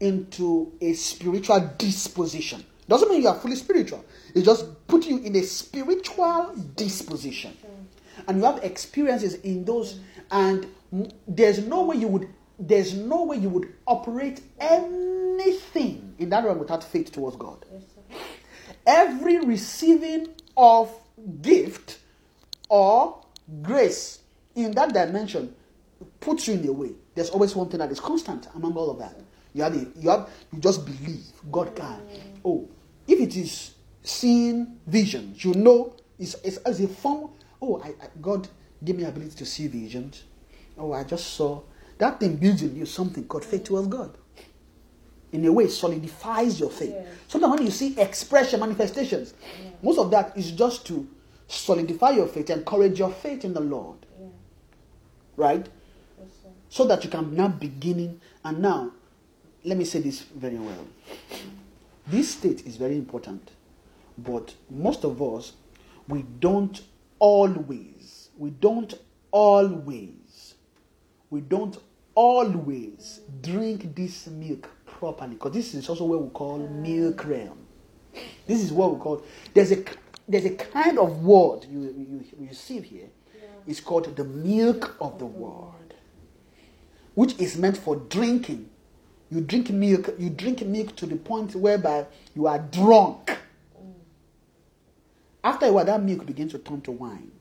S2: into a spiritual disposition. Doesn't mean you are fully spiritual. It just put you in a spiritual disposition. And you have experiences in those, and there's no way you would there's no way you would operate anything in that realm without faith towards God.
S3: Yes.
S2: Every receiving of gift or grace in that dimension puts you in a way. There's always one thing that is constant among all of that. You have, the, you have you just believe God can. Oh, if it is seeing visions, you know it's, it's as a form. Oh, I, I, God gave me ability to see visions. Oh, I just saw that thing builds in you something called faith towards God. In a way, solidifies your faith.
S3: Yeah.
S2: Sometimes when you see expression, manifestations, most of that is just to solidify your faith, encourage your faith in the Lord,
S3: Yeah.
S2: right?
S3: Yes.
S2: So that you can now beginning. And now, let me say this very well. This state is very important, but most of us, we don't always, we don't always, we don't always drink this milk properly because this is also what we call milk realm. This is what we call. There's a there's a kind of word you you, you receive here. It's called the milk of the word, which is meant for drinking. You drink milk. You drink milk to the point whereby you are drunk. Mm. After a while, that milk begins to turn to wine.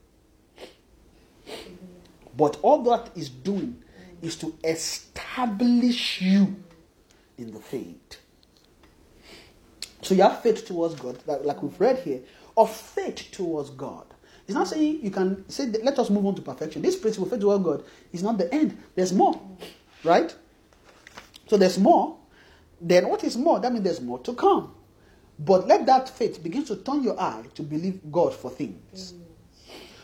S2: But all that is doing mm. is to establish you in the faith. So you have faith towards God, like, we've read here, of faith towards God. It's not saying you can say, let us move on to perfection. This principle, faith towards God, is not the end. There's more, right? So there's more. Then what is more? That means there's more to come. But let that faith begin to turn your eye to believe God for things.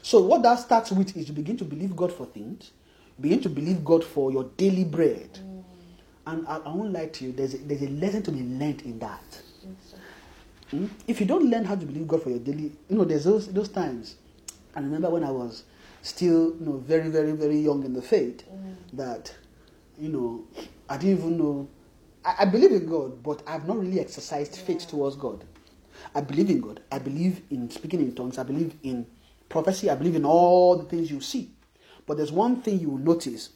S2: So what that starts with is you begin to believe God for things, begin to believe God for your daily bread. And I, I won't lie to you, there's a, there's a lesson to be learned in that. Mm? If you don't learn how to believe God for your daily, you know, there's those those times. I remember when I was still, you know, very, very, very young in the faith, that, you know, I didn't even know. I, I believe in God, but I've not really exercised faith towards God. I believe in God. I believe in speaking in tongues. I believe in prophecy. I believe in all the things you see. But there's one thing you will notice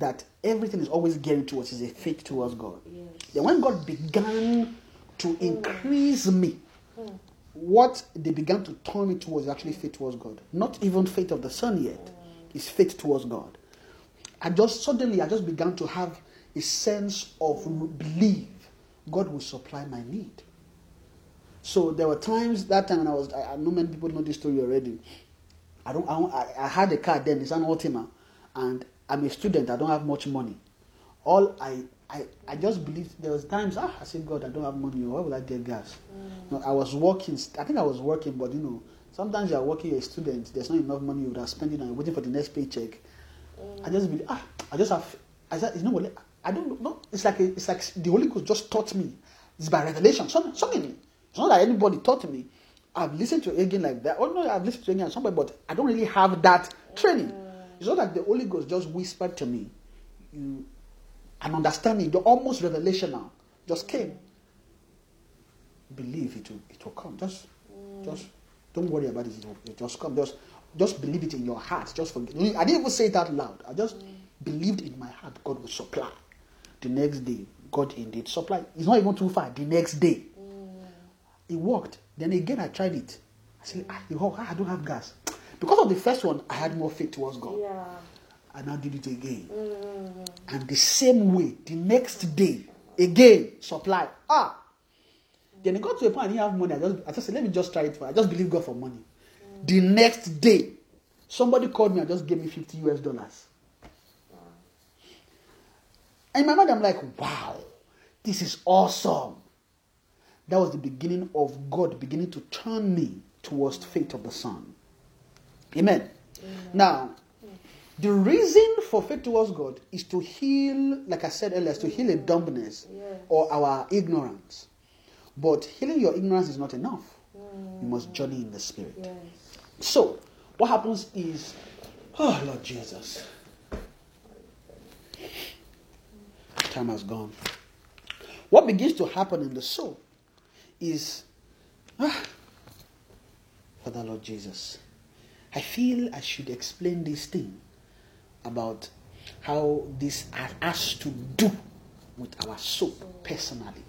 S2: that everything is always geared towards is a faith towards God.
S3: Yes.
S2: Then when God began to hmm. increase me, hmm. what they began to turn me towards is actually faith towards God. Not even faith of the Son yet. Hmm. It's faith towards God. I just suddenly I just began to have a sense of belief God will supply my need. So there were times that time when I was I, I know many people know this story already. I don't I, don't- I, I had a car then, it's an Altima, and I'm a student, I don't have much money. All I I, I just believed there was times ah I said God I don't have money why would I get gas? No, I was working I think I was working but you know sometimes you're working you're a student there's not enough money you would have spent it and you're waiting for the next paycheck. I just believe ah I just have I said you know what I don't know it's like a, it's like the Holy Ghost just taught me. It's by revelation something it's not that anybody taught me. I've listened to again like that. Oh no I've listened to again somebody but I don't really have that training it's not like the Holy Ghost just whispered to me you an understanding, the almost revelational, just came. Believe it will, it will come. Just, just don't worry about it. It will, it just come. Just, just believe it in your heart. Just forget. I didn't even say it out loud. I just believed in my heart God will supply. The next day, God indeed supplied. It's not even too far. The next day, it worked. Then again, I tried it. I said, ah, know, I don't have gas. Because of the first one, I had more faith towards God.
S3: Yeah.
S2: I now did it again.
S3: Mm.
S2: And the same way, the next day, again, supply. Ah! Then it got to a point I didn't have money. I just, I just said, let me just try it for I just believe God for money. The next day, somebody called me and just gave me 50 US dollars. And in my mind, I'm like, wow, this is awesome. That was the beginning of God beginning to turn me towards faith of the Son. Amen. Now, the reason for faith towards God is to heal, like I said earlier, to heal a dumbness
S3: Yes.
S2: or our ignorance. But healing your ignorance is not enough. You must journey in the Spirit.
S3: Yes.
S2: So, what happens is, oh Lord Jesus, time has gone. What begins to happen in the soul is, ah, Father Lord Jesus, I feel I should explain this thing about how this has- to do with our soul personally.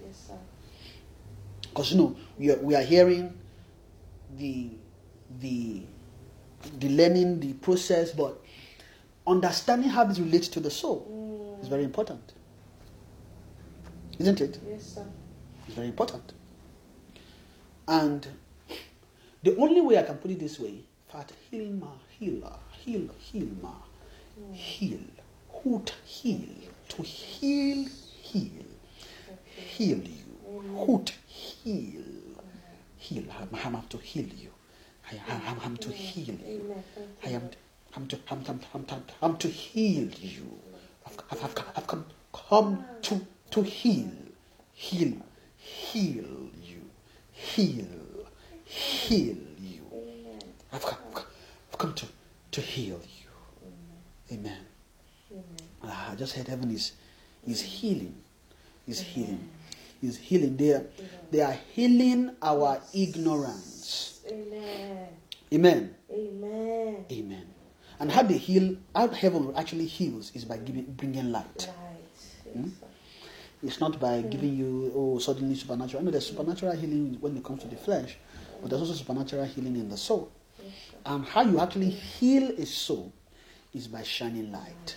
S2: Because you know we are, we are hearing the the the learning, the process, but understanding how this relates to the soul is very important, isn't it?
S3: Yes, sir.
S2: It's very important. And the only way I can put it this way, Fat Hilma, healer, heal, Hilma, heal, hoot, heal, to heal, heal, heal you, hoot, heal, heal. I'm, I'm to heal you. I, I, I'm, to heal you. I am, I'm to, I'm, I'm, I'm, I'm, I'm to heal you. I've, I've, I've, I've come, come to, to heal, heal, heal you, heal, heal. I've come, I've come- I've come to, to heal you. Amen.
S3: Amen.
S2: Ah, I just heard heaven is, is healing, is healing, is healing. They are, they are healing our ignorance.
S3: Amen.
S2: Amen.
S3: Amen.
S2: Amen. And how they heal, how heaven actually heals is by giving, bringing light.
S3: Right. Yes,
S2: Hmm? It's not by giving you, oh, suddenly supernatural. I know there's supernatural healing when it comes to the flesh, but there's also supernatural healing in the soul. And how you actually heal a soul is by shining light.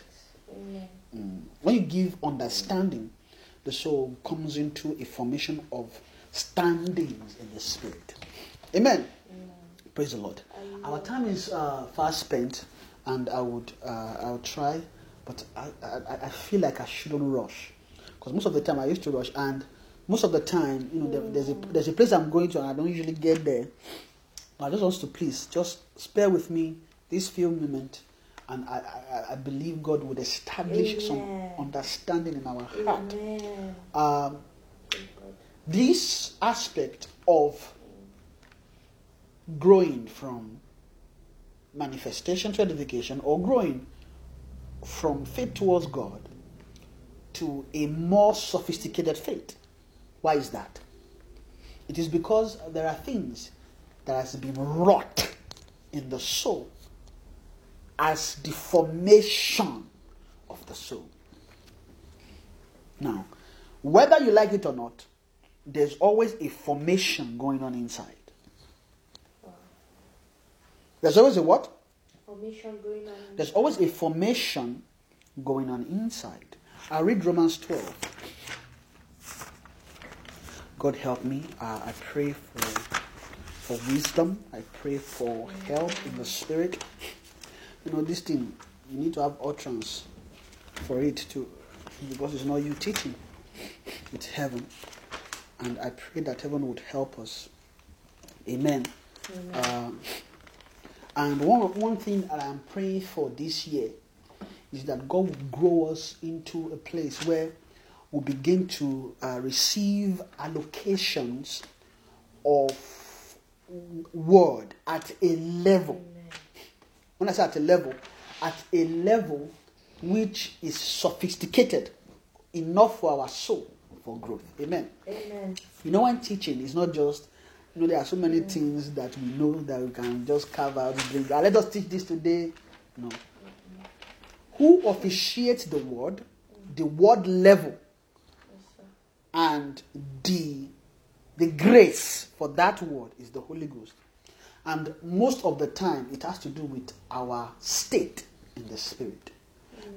S2: Mm. When you give understanding, the soul comes into a formation of standings in the spirit. Amen. Praise the Lord. Our time is uh, fast spent, and I would uh, I'll try, but I, I, I feel like I shouldn't rush, because most of the time I used to rush, and most of the time, you know, there, there's a there's a place I'm going to, and I don't usually get there. I just want to please just spare with me this few moments, and I, I, I believe God would establish some understanding in our heart.
S3: Amen.
S2: Um, this aspect of growing from manifestation to edification or growing from faith towards God to a more sophisticated faith. Why is that? It is because there are things that has been wrought in the soul as the formation of the soul. Now, whether you like it or not, there's always a formation going on inside. There's always a what?
S3: Formation going on.
S2: There's always a formation going on inside. I read Romans 12. God help me. Uh, I pray for for wisdom. I pray for help in the spirit. You know, this thing, you need to have utterance for it to, because it's not you teaching, it's heaven. And I pray that heaven would help us. Amen. Um, and one, one thing that I'm praying for this year is that God will grow us into a place where we begin to uh, receive allocations of word at a level. When I say at a level, at a level which is sophisticated enough for our soul for growth. Amen.
S3: Amen.
S2: You know, when teaching is not just, you know, there are so many things that we know that we can just carve out, bring, ah, let us teach this today. No. Who officiates the word, the word level, and the the grace for that word is the Holy Ghost. And most of the time, it has to do with our state in the spirit.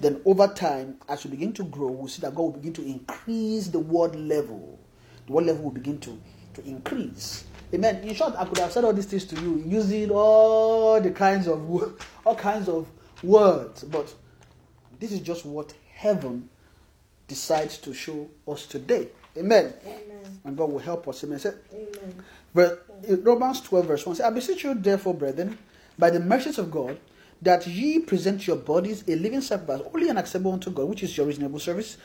S2: Then, over time, as we begin to grow, we'll see that God will begin to increase the word level. The word level will begin to, to increase. Amen. In short, I could have said all these things to you using all the kinds of all kinds of words, but this is just what heaven decides to show us today. Amen.
S3: Amen.
S2: And God will help us. Amen. Say,
S3: Amen.
S2: but in Romans 12, verse 1 says, I beseech you, therefore, brethren, by the mercies of God, that ye present your bodies a living sacrifice, holy and acceptable unto God, which is your reasonable service.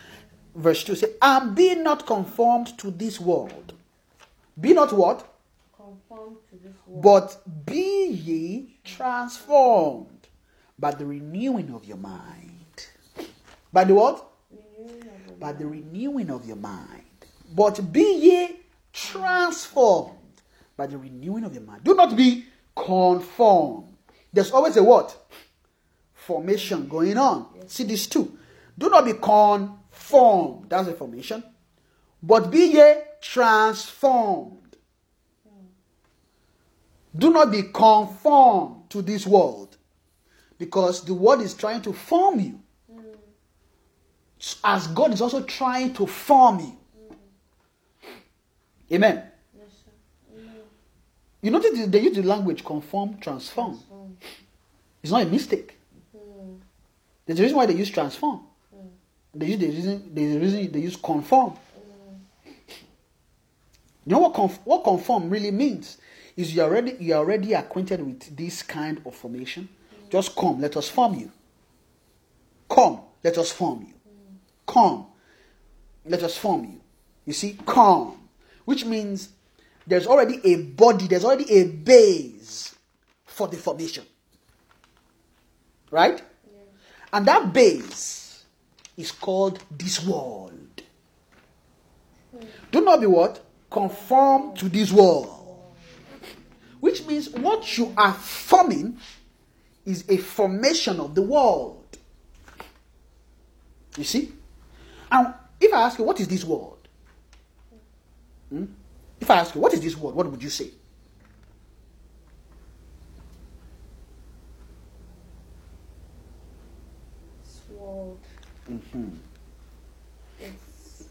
S2: Verse 2 say, And be not conformed to this world. Be not what?
S3: Conform to this world.
S2: But be ye transformed by the renewing of your mind. By the what?
S3: Renewing of the
S2: by the renewing of your mind. But be ye transformed by the renewing of your mind. Do not be conformed. There's always a what? Formation going on. See these two. Do not be conformed. That's a formation. But be ye transformed. Do not be conformed to this world. Because the world is trying to form you mm. as God is also trying to form you. Amen.
S3: Yes. Amen.
S2: You notice they use the language conform, transform.
S3: Transform.
S2: It's not a mistake.
S3: Mm.
S2: There's a reason why they use transform. Hmm. They use the reason, there's a reason they use conform. Hmm. You know what conf, what conform really means? Is you already you are already acquainted with this kind of formation. Hmm. Just come, let us form you. Come, let us form you. Come, let us form you. You see, come, which means there's already a body, there's already a base for the formation. Right? And that base is called this world. Hmm. Do not be what? Conform to this world. Which means what you are forming is a formation of the world. You see? And if I ask you, what is this world? Hmm? If I ask you, what is this world? What would you say?
S3: This world.
S2: Mhm.
S3: It's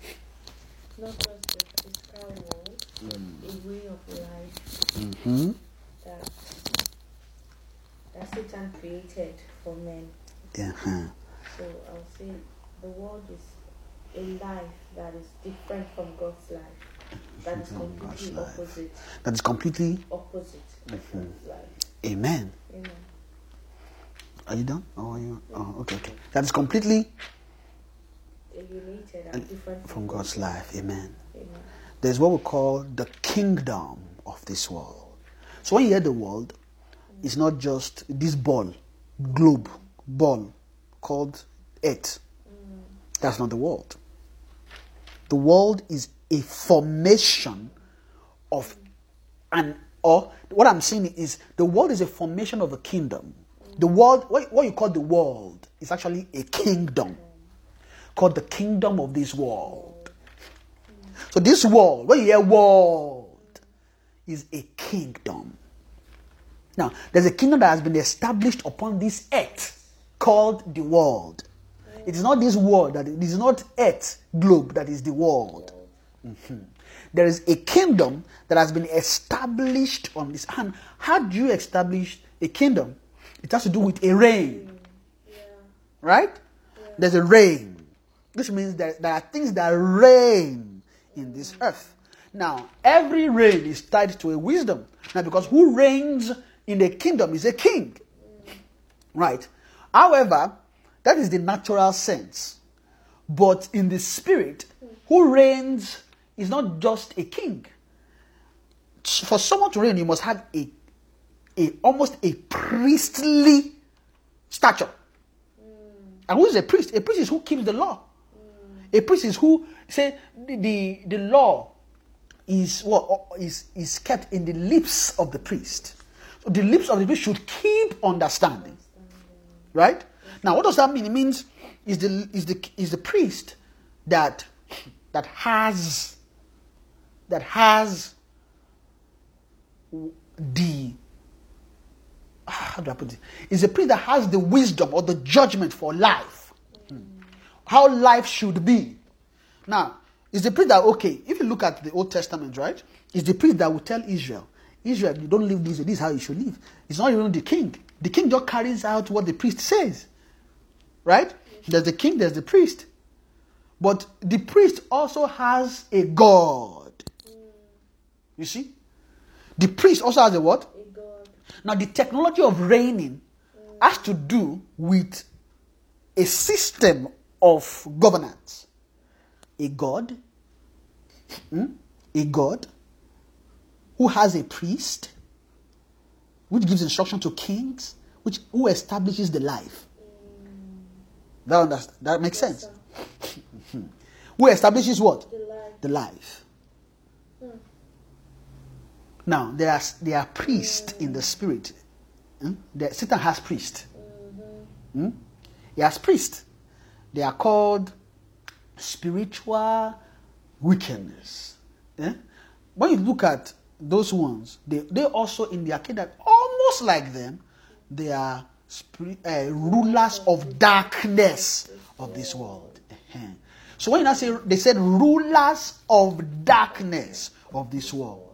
S3: not just the physical world. A way of life
S2: hmm
S3: that that Satan created for men.
S2: Uh-huh.
S3: So I'll say the world is a life that is different from God's life. That is
S2: God's
S3: completely opposite.
S2: That is completely
S3: Opposite mm-hmm. life.
S2: amen.
S3: Amen.
S2: Are you done? Oh, are you? Oh, okay, okay. That is completely
S3: and different
S2: from God's life. Amen.
S3: Amen.
S2: There's what we call the kingdom of this world. So when you hear the world, it's not just this ball, globe, ball called Earth. Mm. That's not the world. The world is a formation of an or what I'm saying is the world is a formation of a kingdom. The world, what, you call the world, is actually a kingdom called the kingdom of this world. So this world, when you hear world, is a kingdom. Now, there's a kingdom that has been established upon this earth called the world. It is not this world that it is not earth globe that is the world. There is a kingdom that has been established on this. And how do you establish a kingdom? It has to do with a reign right? There's a reign. This means that there are things that reign in this earth. Now, every reign is tied to a wisdom. Now, because who reigns in the kingdom is a king, right? However, that is the natural sense. But in the spirit, who reigns is not just a king. For someone to reign, you must have a, a almost a priestly stature. Mm. And who is a priest? A priest is who keeps the law. A priest is who say the, the, the law is what is is kept in the lips of the priest. So the lips of the priest should keep understanding. Right? Now what does that mean? It means is the is the is the priest that that has that has the ah, how do I put it? Is a priest that has the wisdom or the judgment for life. Hmm. How life should be. Now, is the priest that, okay, if you look at the Old Testament, right? Is the priest that will tell Israel, Israel, you don't live this way, this is how you should live. It's not even the king. The king just carries out what the priest says. Right? There's the king, there's the priest. But the priest also has a God. You see? The priest also has a what?
S3: A God.
S2: Now, the technology of reigning has to do with a system of governance. A God, hmm, a God who has a priest, which gives instruction to kings, which who establishes the life. That, that makes sense. *laughs* Who establishes what?
S3: The life.
S2: the life. Now there are there are priests in the spirit. Hmm? The, Satan has priests. Hmm? He has priests. They are called spiritual wickedness. Eh? When you look at those ones, they they also in their kingdom, almost like them, they are spirit, uh, rulers of darkness of this world. So when I say they said rulers of darkness of this world.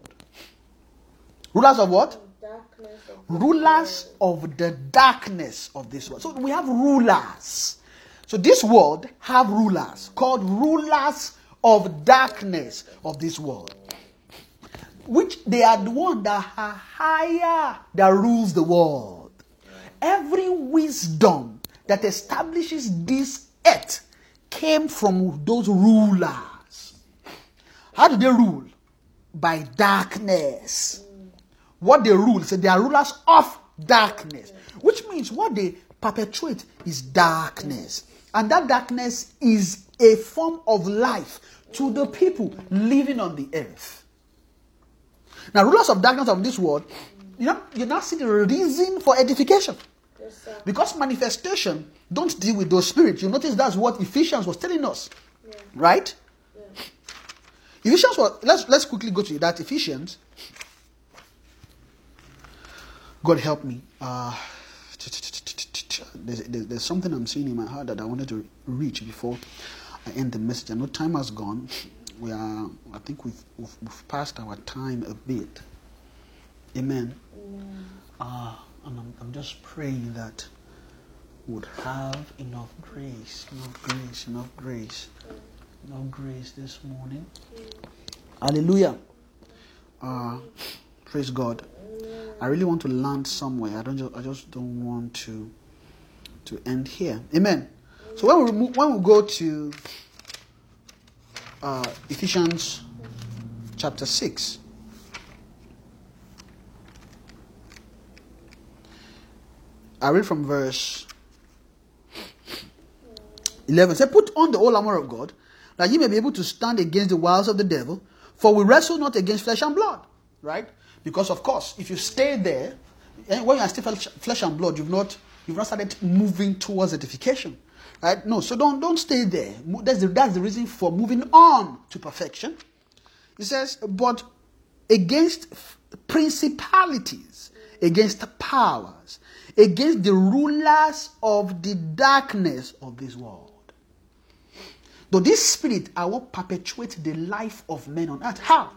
S2: Rulers of what?
S3: Of
S2: Rulers of the darkness of this world. So we have rulers. So this world have rulers called rulers of darkness of this world. Which they are the one that are higher that rules the world. Every wisdom that establishes this earth came from those rulers. How do they rule? By darkness. What they rule, so they are rulers of darkness, which means what they perpetuate is darkness. And that darkness is a form of life to the people living on the earth. Now, rulers of darkness of this world, you know, you now see the reason for edification.
S3: Yes.
S2: Because manifestation don't deal with those spirits. You notice that's what Ephesians was telling us. Right? Ephesians was let's let's quickly go to that Ephesians. God help me. Uh, there's, something I'm seeing in my heart that I wanted to reach before I end the message. I know time has gone. we are. I think we've we've, we've passed our time a bit. Amen. Uh, and I'm, I'm just praying that would have enough grace, enough grace, enough grace, enough grace this morning. Hallelujah. Uh, praise God. I really want to land somewhere. I don't. Just, I just don't want to to end here. Amen. So when we move, when we go to uh, Ephesians chapter six. I read from verse 11. Say, put on the whole armor of God, that ye may be able to stand against the wiles of the devil, for we wrestle not against flesh and blood. Right? Because of course, if you stay there, eh, when you are still flesh- and blood, you've not you've not started moving towards edification. Right? No, so don't don't stay there. That's the, that's the reason for moving on to perfection. He says, but against principalities, against powers, against the rulers of the darkness of this world. Though this spirit are what perpetuate the life of men on earth. How?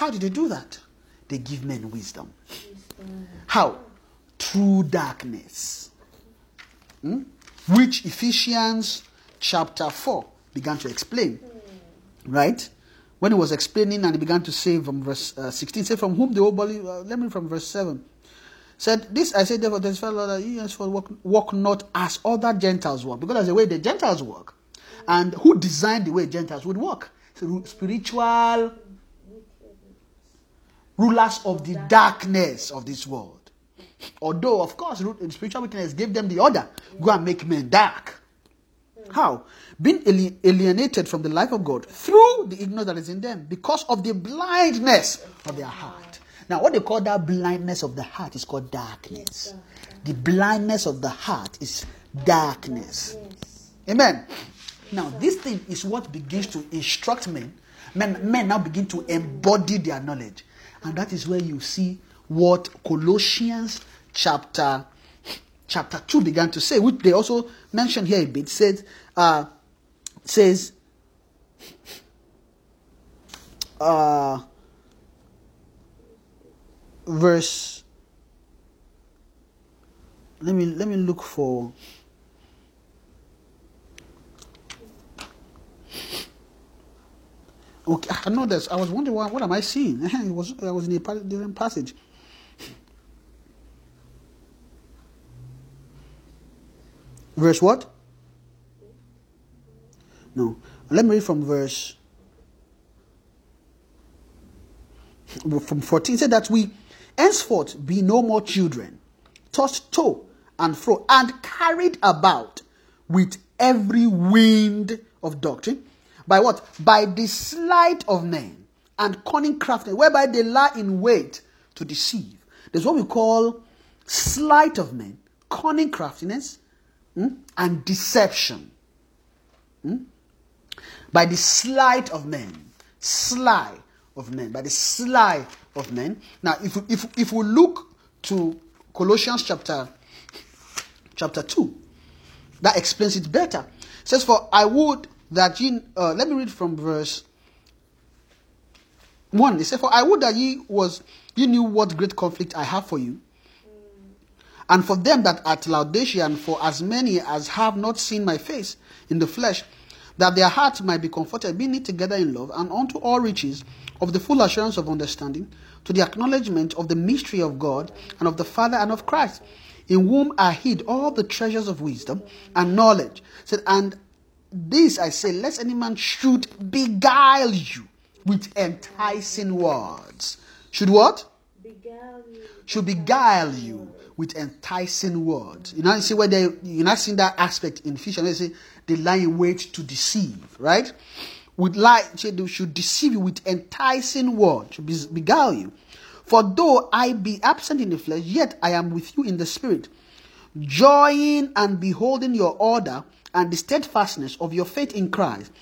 S2: How did they do that? They give men wisdom. How? Through darkness. Hmm? Which Ephesians chapter 4 began to explain. Right? When he was explaining and he began to say from verse uh, 16, say, From whom the whole body, uh, let me from verse 7. Said, This I say, therefore, testify, Lord, that ye henceforth walk, walk not as other Gentiles walk. Because that's the way the Gentiles walk. And who designed the way Gentiles would walk? So, spiritual rulers of the darkness of this world. Although, of course, spiritual wickedness gave them the order go and make men dark. How? Being alienated from the life of God through the ignorance that is in them because of the blindness of their heart. Now, what they call that blindness of the heart is called darkness. The blindness of the heart is darkness. Amen. Now, this thing is what begins to instruct men. Men, men now begin to embody their knowledge. And that is where you see what Colossians chapter chapter 2 began to say, which they also mentioned here a bit, said, uh, says, uh, verse, let me, let me look for, okay, I know this, I was wondering, what, what am I seeing? *laughs* It was, I was in a different passage. Verse what? No. Let me read from verse from 14. It said that we henceforth be no more children, tossed to and fro, and carried about with every wind of doctrine. By what? By the sleight of men and cunning craftiness, whereby they lie in wait to deceive. There's what we call sleight of men, cunning craftiness, hmm, and deception. Hmm? By the sleight of men, sly of men, by the sly of men. Now, if if if we look to Colossians chapter chapter two, that explains it better. It says, "For I would that ye." Uh, let me read from verse one. He said, "For I would that ye was ye knew what great conflict I have for you." And for them that are at Laodicea, and for as many as have not seen my face in the flesh, that their hearts might be comforted, being knit together in love, and unto all riches of the full assurance of understanding, to the acknowledgement of the mystery of God, and of the Father and of Christ, in whom are hid all the treasures of wisdom and knowledge. Said, and this I say, lest any man should beguile you with enticing words. Should what?
S3: Beguile you.
S2: should beguile you with enticing words. You know, you see where they you're not seeing that aspect in Ephesians. They say they lie in wait to deceive, right? With lie, they should deceive you with enticing words, should beguile you. For though I be absent in the flesh, yet I am with you in the spirit, joying and beholding your order and the steadfastness of your faith in Christ.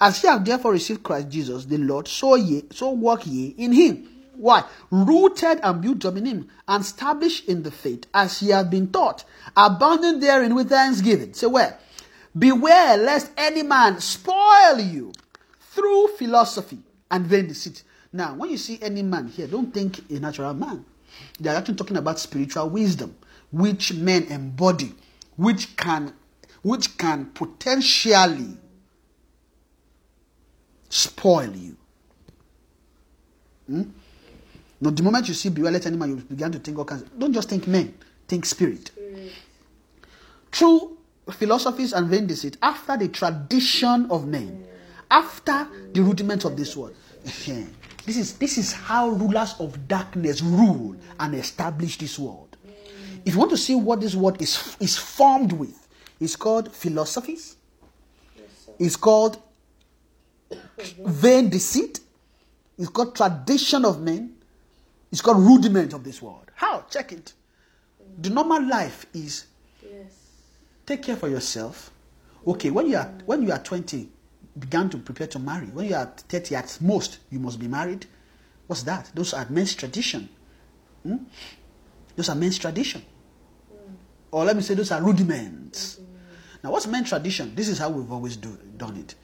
S2: As ye have therefore received Christ Jesus the Lord, so ye so walk ye in him. Why? Rooted and built up in him, and established in the faith, as ye have been taught, abounding therein with thanksgiving. Say where? Beware lest any man spoil you through philosophy and vain deceit. Now, when you see any man here, don't think a natural man. They are actually talking about spiritual wisdom, which men embody, which can, which can potentially spoil you. Hmm? Now, the moment you see beware let any man, you begin to think all kinds. Don't just think men, think spirit.
S3: Spirit.
S2: True philosophies and vain deceit after the tradition of men, after the rudiments of this world. This is this is how rulers of darkness rule and establish this world. If you want to see what this world is is formed with, it's called philosophies. It's called vain deceit. It's called tradition of men. It's called rudiment of this world. How? Check it. The normal life is
S3: Yes.
S2: take care for yourself. Okay, when you are when you are 20, began to prepare to marry. When you are 30 at most, you must be married. What's that? Those are men's tradition. Hmm? Those are men's tradition. Or let me say those are rudiments. Now, what's men's tradition? This is how we've always do, done it.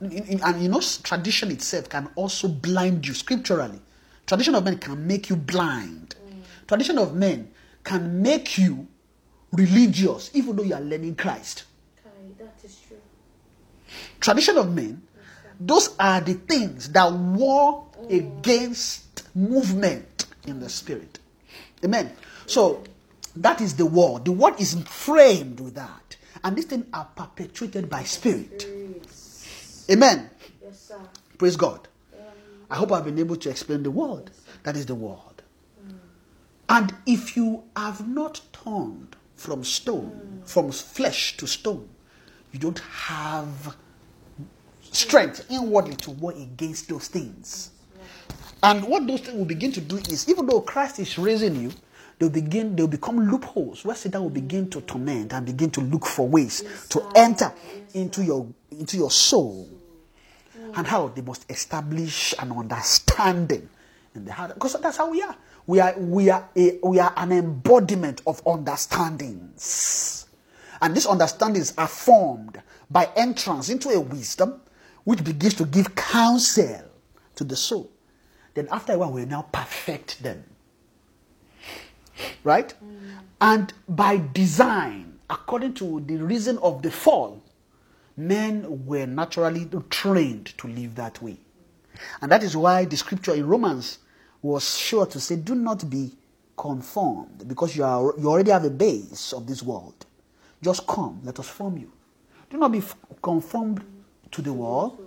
S2: And you know, tradition itself can also blind you scripturally. Tradition of men can make you blind. Mm. Tradition of men can make you religious, even though you are learning Christ.
S3: Kai, that is true.
S2: Tradition of men, those are the things that war mm. against movement in the spirit. Amen. So that is the war. The word is framed with that. And these things are perpetuated by spirit. Amen.
S3: Yes, sir.
S2: Praise God.
S3: Um,
S2: I hope I've been able to explain the word. That is the word. And if you have not turned from stone, from flesh to stone, you don't have strength inwardly to war against those things. And what those things will begin to do is, even though Christ is raising you, they'll begin, they'll become loopholes where Satan will begin to torment and begin to look for ways to enter
S3: Yes,
S2: into your into your soul. And how they must establish an understanding in the heart. Because that's how we are. We are we are a, we are an embodiment of understandings. And these understandings are formed by entrance into a wisdom which begins to give counsel to the soul. Then after a while, we now perfect them. Right? And by design, according to the reason of the fall, men were naturally trained to live that way. And that is why the scripture in Romans was sure to say, Do not be conformed, because you, are, you already have a base of this world. Just come, let us form you. Do not be conformed to the world,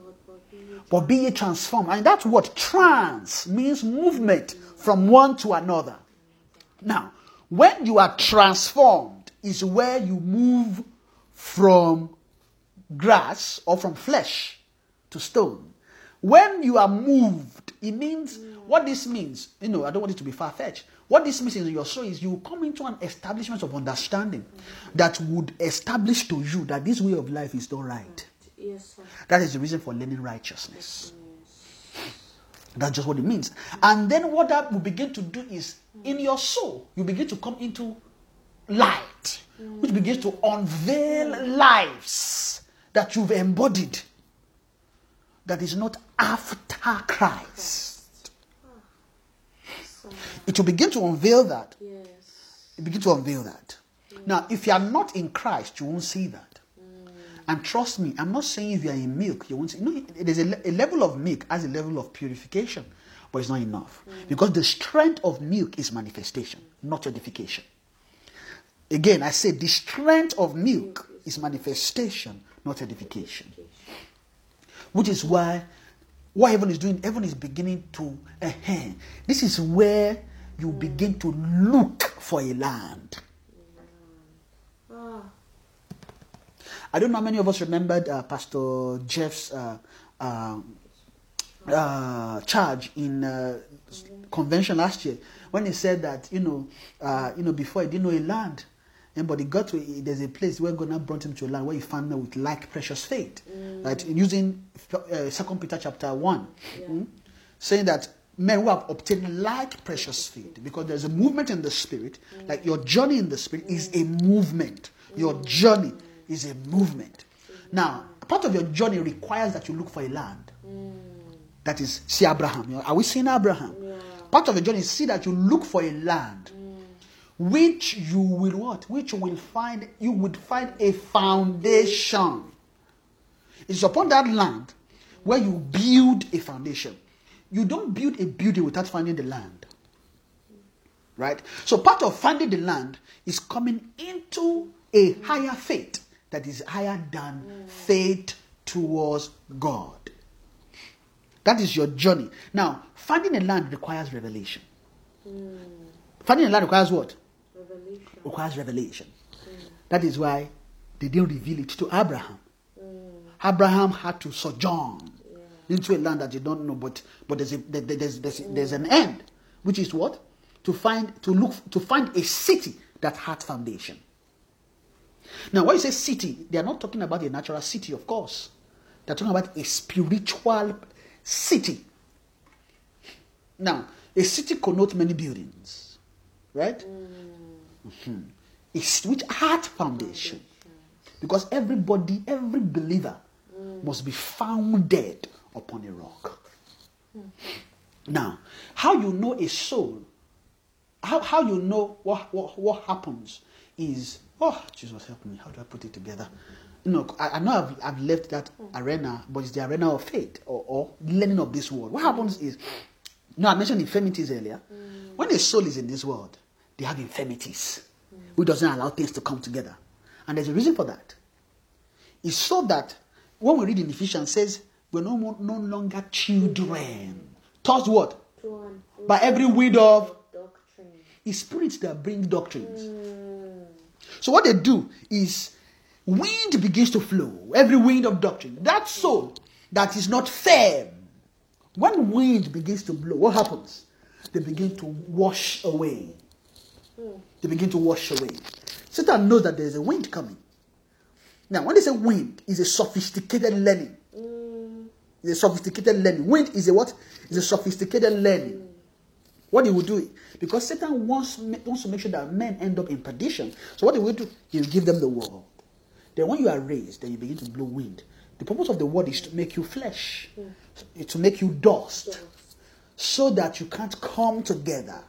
S2: but be ye transformed. And that's what trans means movement from one to another. Now, when you are transformed, is where you move from grass or from flesh to stone. When you are moved, it means what this means. You know, I don't want it to be far fetched. What this means in your soul is you come into an establishment of understanding that would establish to you that this way of life is not right.
S3: yes, sir.
S2: That is the reason for learning righteousness. That's just what it means. And then what that will begin to do is in your soul, you begin to come into light, which begins to unveil lives that you've embodied that is not after Christ. It will begin to unveil that.
S3: Yes.
S2: It begin to unveil that. Now, if you are not in Christ, you won't see that. And trust me, I'm not saying if you are in milk, you won't see. No, there's a, a level of milk as a level of purification, but it's not enough. Because the strength of milk is manifestation, not edification. Again, I say the strength of milk is manifestation, not edification. Which is why what heaven is doing, heaven is beginning to, uh this is where you begin to look for a land.
S3: Ah,
S2: I don't know how many of us remembered uh, Pastor Jeff's uh, uh, uh, charge in uh, convention last year when he said that you know, uh, you know, before he didn't know a land, and but he got to there's a place where God now brought him to a land where he found out with like precious faith, right? Using uh, Second Peter chapter one, mm, saying that men who have obtained like precious faith because there's a movement in the spirit, like your journey in the spirit is a movement. Your journey is a movement. Now, part of your journey requires that you look for a land. That is, see Abraham. Are we seeing Abraham?
S3: Yeah.
S2: Part of the journey is see that you look for a land mm. which you will what? Which you will find, you would find a foundation. It's upon that land where you build a foundation. You don't build a building without finding the land. Right? So part of finding the land is coming into a higher faith that is higher than faith towards God. That is your journey. Now, finding a land requires revelation. Hmm. Finding a land requires what?
S3: Revelation.
S2: requires revelation. Hmm. That is why they didn't reveal it to Abraham. Hmm. Abraham had to sojourn into a land that they don't know, but but there's a, there- there- there's, there's, there's an end, which is what to find to look to find a city that had foundation. Now, when you say city, they are not talking about a natural city, of course. They're talking about a spiritual city. Now, a city connotes many buildings, right? Mhm. It's which heart foundation. Because everybody, every believer mm. must be founded upon a rock. Mm-hmm. Now, how you know a soul, how, how you know what, what, what happens is, oh, Jesus help me, how do I put it together? You know, I, I know I've, I've left that arena, but it's the arena of faith or, or learning of this world. What happens is, no, I mentioned infirmities earlier. Mm. When a soul is in this world, they have infirmities, which doesn't allow things to come together. And there's a reason for that. It's so that when we read in Ephesians, it says we're no, more, no longer children. Taught what?
S3: To and fro
S2: By every wind of
S3: doctrine.
S2: it's spirits that bring doctrines. Mm. So what they do is wind begins to flow, every wind of doctrine. That soul that is not firm, when wind begins to blow, what happens? They begin to wash away. They begin to wash away. Satan knows that there's a wind coming. Now, when they say wind, is a sophisticated learning. Mm. It's a sophisticated learning. Wind is a what? Is a sophisticated learning. What he will do, because Satan wants, wants to make sure that men end up in perdition. So what he will do, he will give them the world. Then when you are raised, then you begin to blow wind. The purpose of the word is to make you flesh, to make you dust, so that you can't come together.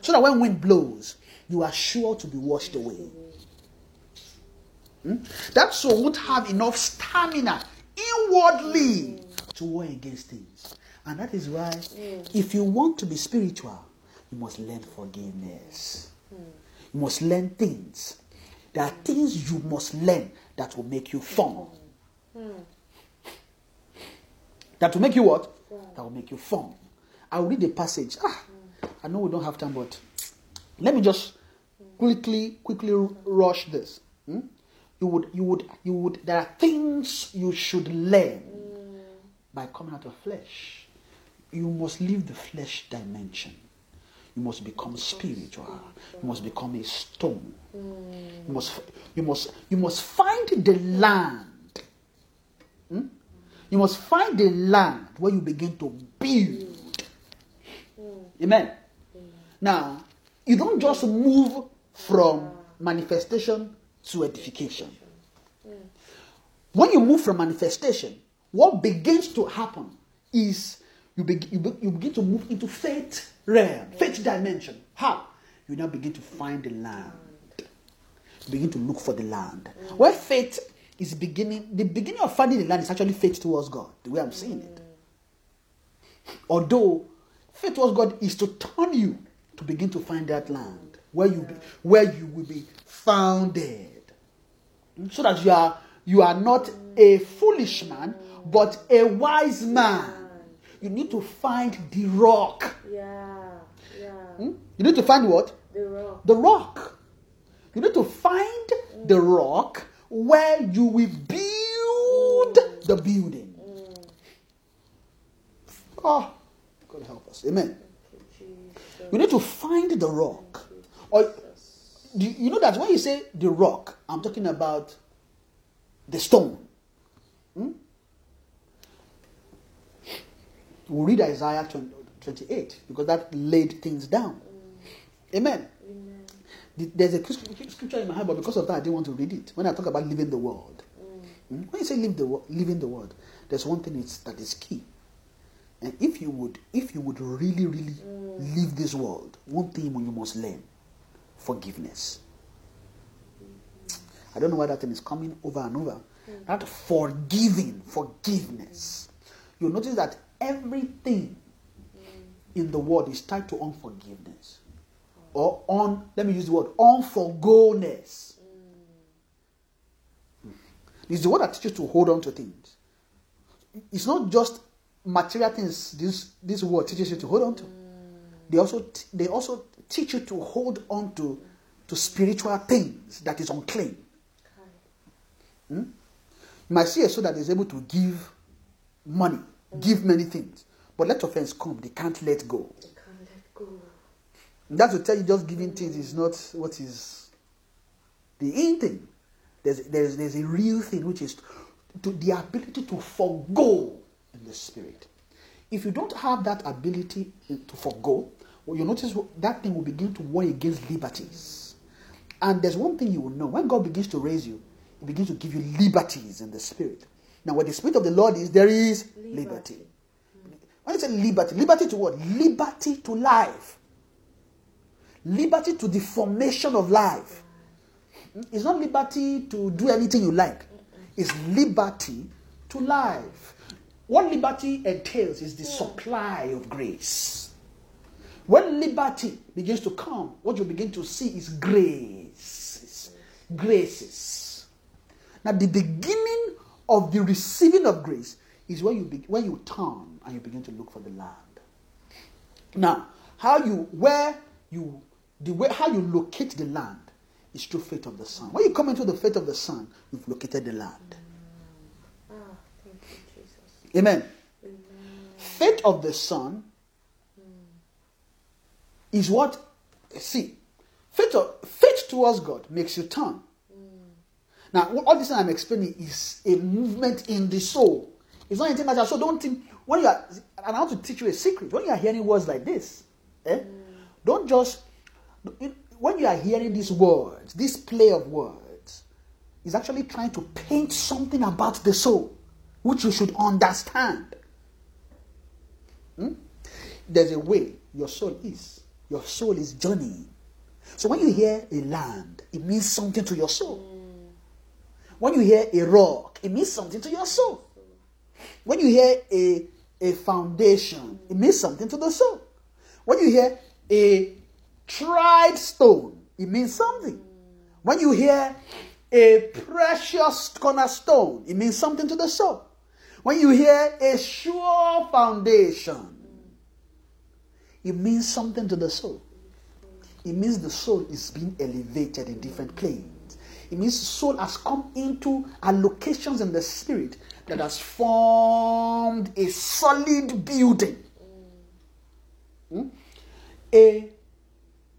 S2: So that when wind blows, you are sure to be washed away. Hmm? That soul won't have enough stamina inwardly to war against things. And that is why, if you want to be spiritual, you must learn forgiveness. You must learn things. There are things you must learn that will make you firm. That will make you what? That will make you firm. I'll read a passage. Ah, I know we don't have time, but let me just quickly, quickly rush this. Hmm? You would, you would, you would. There are things you should learn by coming out of flesh. You must leave the flesh dimension. You must become spiritual. You must become a stone. You must, you must, you must find the land. Hmm? You must find the land where you begin to build. Amen. Now, you don't just move from manifestation to edification. When you move from manifestation, what begins to happen is you, be, you, be, you begin to move into faith realm, faith dimension. How? You now begin to find the land. You begin to look for the land. Where faith is beginning, the beginning of finding the land is actually faith towards God, the way I'm seeing it. Although faith towards God is to turn you to begin to find that land where you be, where you will be founded, so that you are you are not a foolish man, but a wise man. You need to find the rock.
S3: Yeah, yeah.
S2: Hmm? You need to find what?
S3: The rock.
S2: The rock. You need to find the rock where you will build the building. Oh, God help us. Amen.
S3: Jesus.
S2: You need to find the rock. Or do you you know that when you say the rock, I'm talking about the stone. Hmm? We'll read Isaiah 28 because that laid things down. Mm. Amen. The- There's a scripture in my heart, but because of that, I didn't want to read it. When I talk about living the world, mm. Hmm? When you say live the in the word, there's one thing it's, that is key. And if you would, if you would really, really mm. live this world, one thing you must learn: forgiveness. I don't know why that thing is coming over and over. That forgiving, forgiveness. You'll notice that everything mm. in the world is tied to unforgiveness. Oh. Or on, let me use the word, unforgoness. Mm. It's the word that teaches you to hold on to things. It's not just material things this, this word teaches you to hold on to. Mm. They also, t- they also teach you to hold on to, to spiritual things that is unclean. Hmm? You might see a soul that is able to give money, give many things. But let offense come, they can't let go.
S3: They can't let go.
S2: That will tell you just giving things is not what is the in thing. There's, there's, there's a real thing which is to the ability to forego in the spirit. If you don't have that ability to forego, well, you notice that thing will begin to war against liberties. And there's one thing you will know when God begins to raise you, He begins to give you liberties in the spirit. Now, where the spirit of the Lord is, there is liberty.
S3: Liberty.
S2: When you say liberty, liberty to what? Liberty to life. Liberty to the formation of life. It's not liberty to do anything you like. It's liberty to life. What liberty entails is the supply of grace. When liberty begins to come, what you begin to see is grace. Graces. Now, the beginning of the receiving of grace is when you be, when you turn and you begin to look for the land. Now, how you where you the way how you locate the land is through faith of the Son. When you come into the faith of the Son, you've located the land. Amen.
S3: Amen.
S2: Faith of the Son is what see faith of, faith towards God makes you turn. Now, all this I'm explaining is a movement in the soul. It's not anything that so don't think when you are and I want to teach you a secret. When you are hearing words like this, eh, don't just when you are hearing these words, this play of words, is actually trying to paint something about the soul, which you should understand. Hmm? There's a way your soul is. Your soul is journeying. So when you hear a land, it means something to your soul. When you hear a rock, it means something to your soul. When you hear a, a foundation, it means something to the soul. When you hear a tried stone, it means something. When you hear a precious cornerstone, it means something to the soul. When you hear a sure foundation, it means something to the soul. It means the soul is being elevated in different planes. It means soul has come into allocations in the spirit that has formed a solid building. Hmm? A,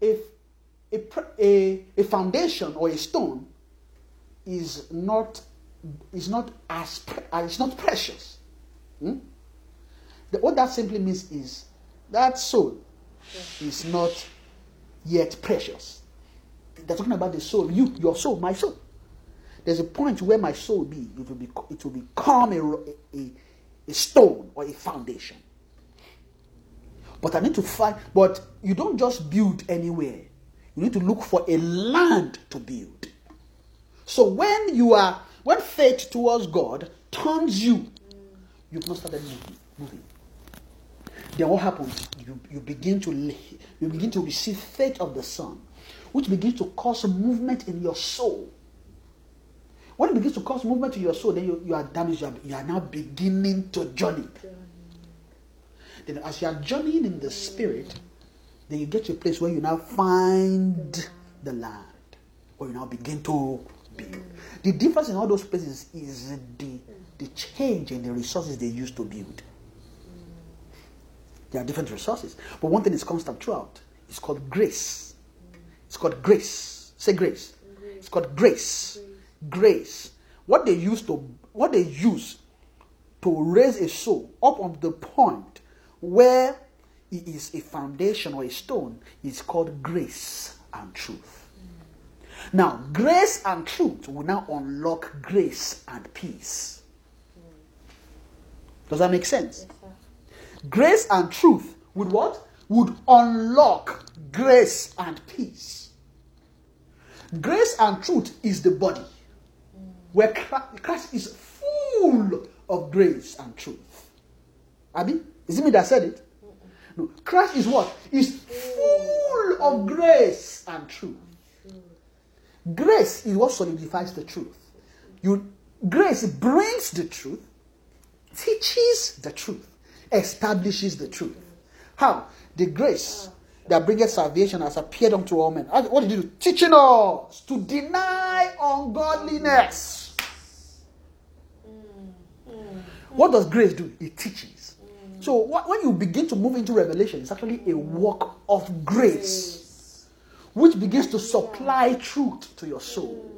S2: a, a, a, a foundation or a stone is not is not as uh, it's not precious. Hmm? The, what that simply means is that soul is not yet precious. They're talking about the soul, you, your soul, my soul. There's a point where my soul be, it will be, it will become a, a, a stone or a foundation. But I need to find, but you don't just build anywhere. You need to look for a land to build. So when you are, when faith towards God turns you, you've not started moving. moving. Then what happens? You, you begin to you begin to receive faith of the Son, which begins to cause movement in your soul. When it begins to cause movement in your soul, then you, you are damaged. You are, you are now beginning to journey. Then, as you are journeying in the spirit, then you get to a place where you now find the land, where you now begin to build. The difference in all those places is the, the change in the resources they use to build. There are different resources, but one thing is constant throughout. It's called grace. It's called grace. Say grace. It's called grace. Grace. What they use to what they use to raise a soul up on the point where it is a foundation or a stone is called grace and truth. Now, grace and truth will now unlock grace and peace. Does that make sense?
S3: Yes.
S2: Grace and truth would what? Would unlock grace and peace. Grace and truth is the body where Christ is full of grace and truth. Abi, is it me that said it? No, Christ is what? Is full of grace and truth. Grace is what solidifies the truth. You grace brings the truth, teaches the truth, establishes the truth. How? The grace that bringeth salvation has appeared unto all men. What did he do? Teaching us to deny ungodliness. Mm. What does grace do? It teaches. Mm. So when you begin to move into revelation, it's actually a work of grace, which begins to supply truth to your mm. soul.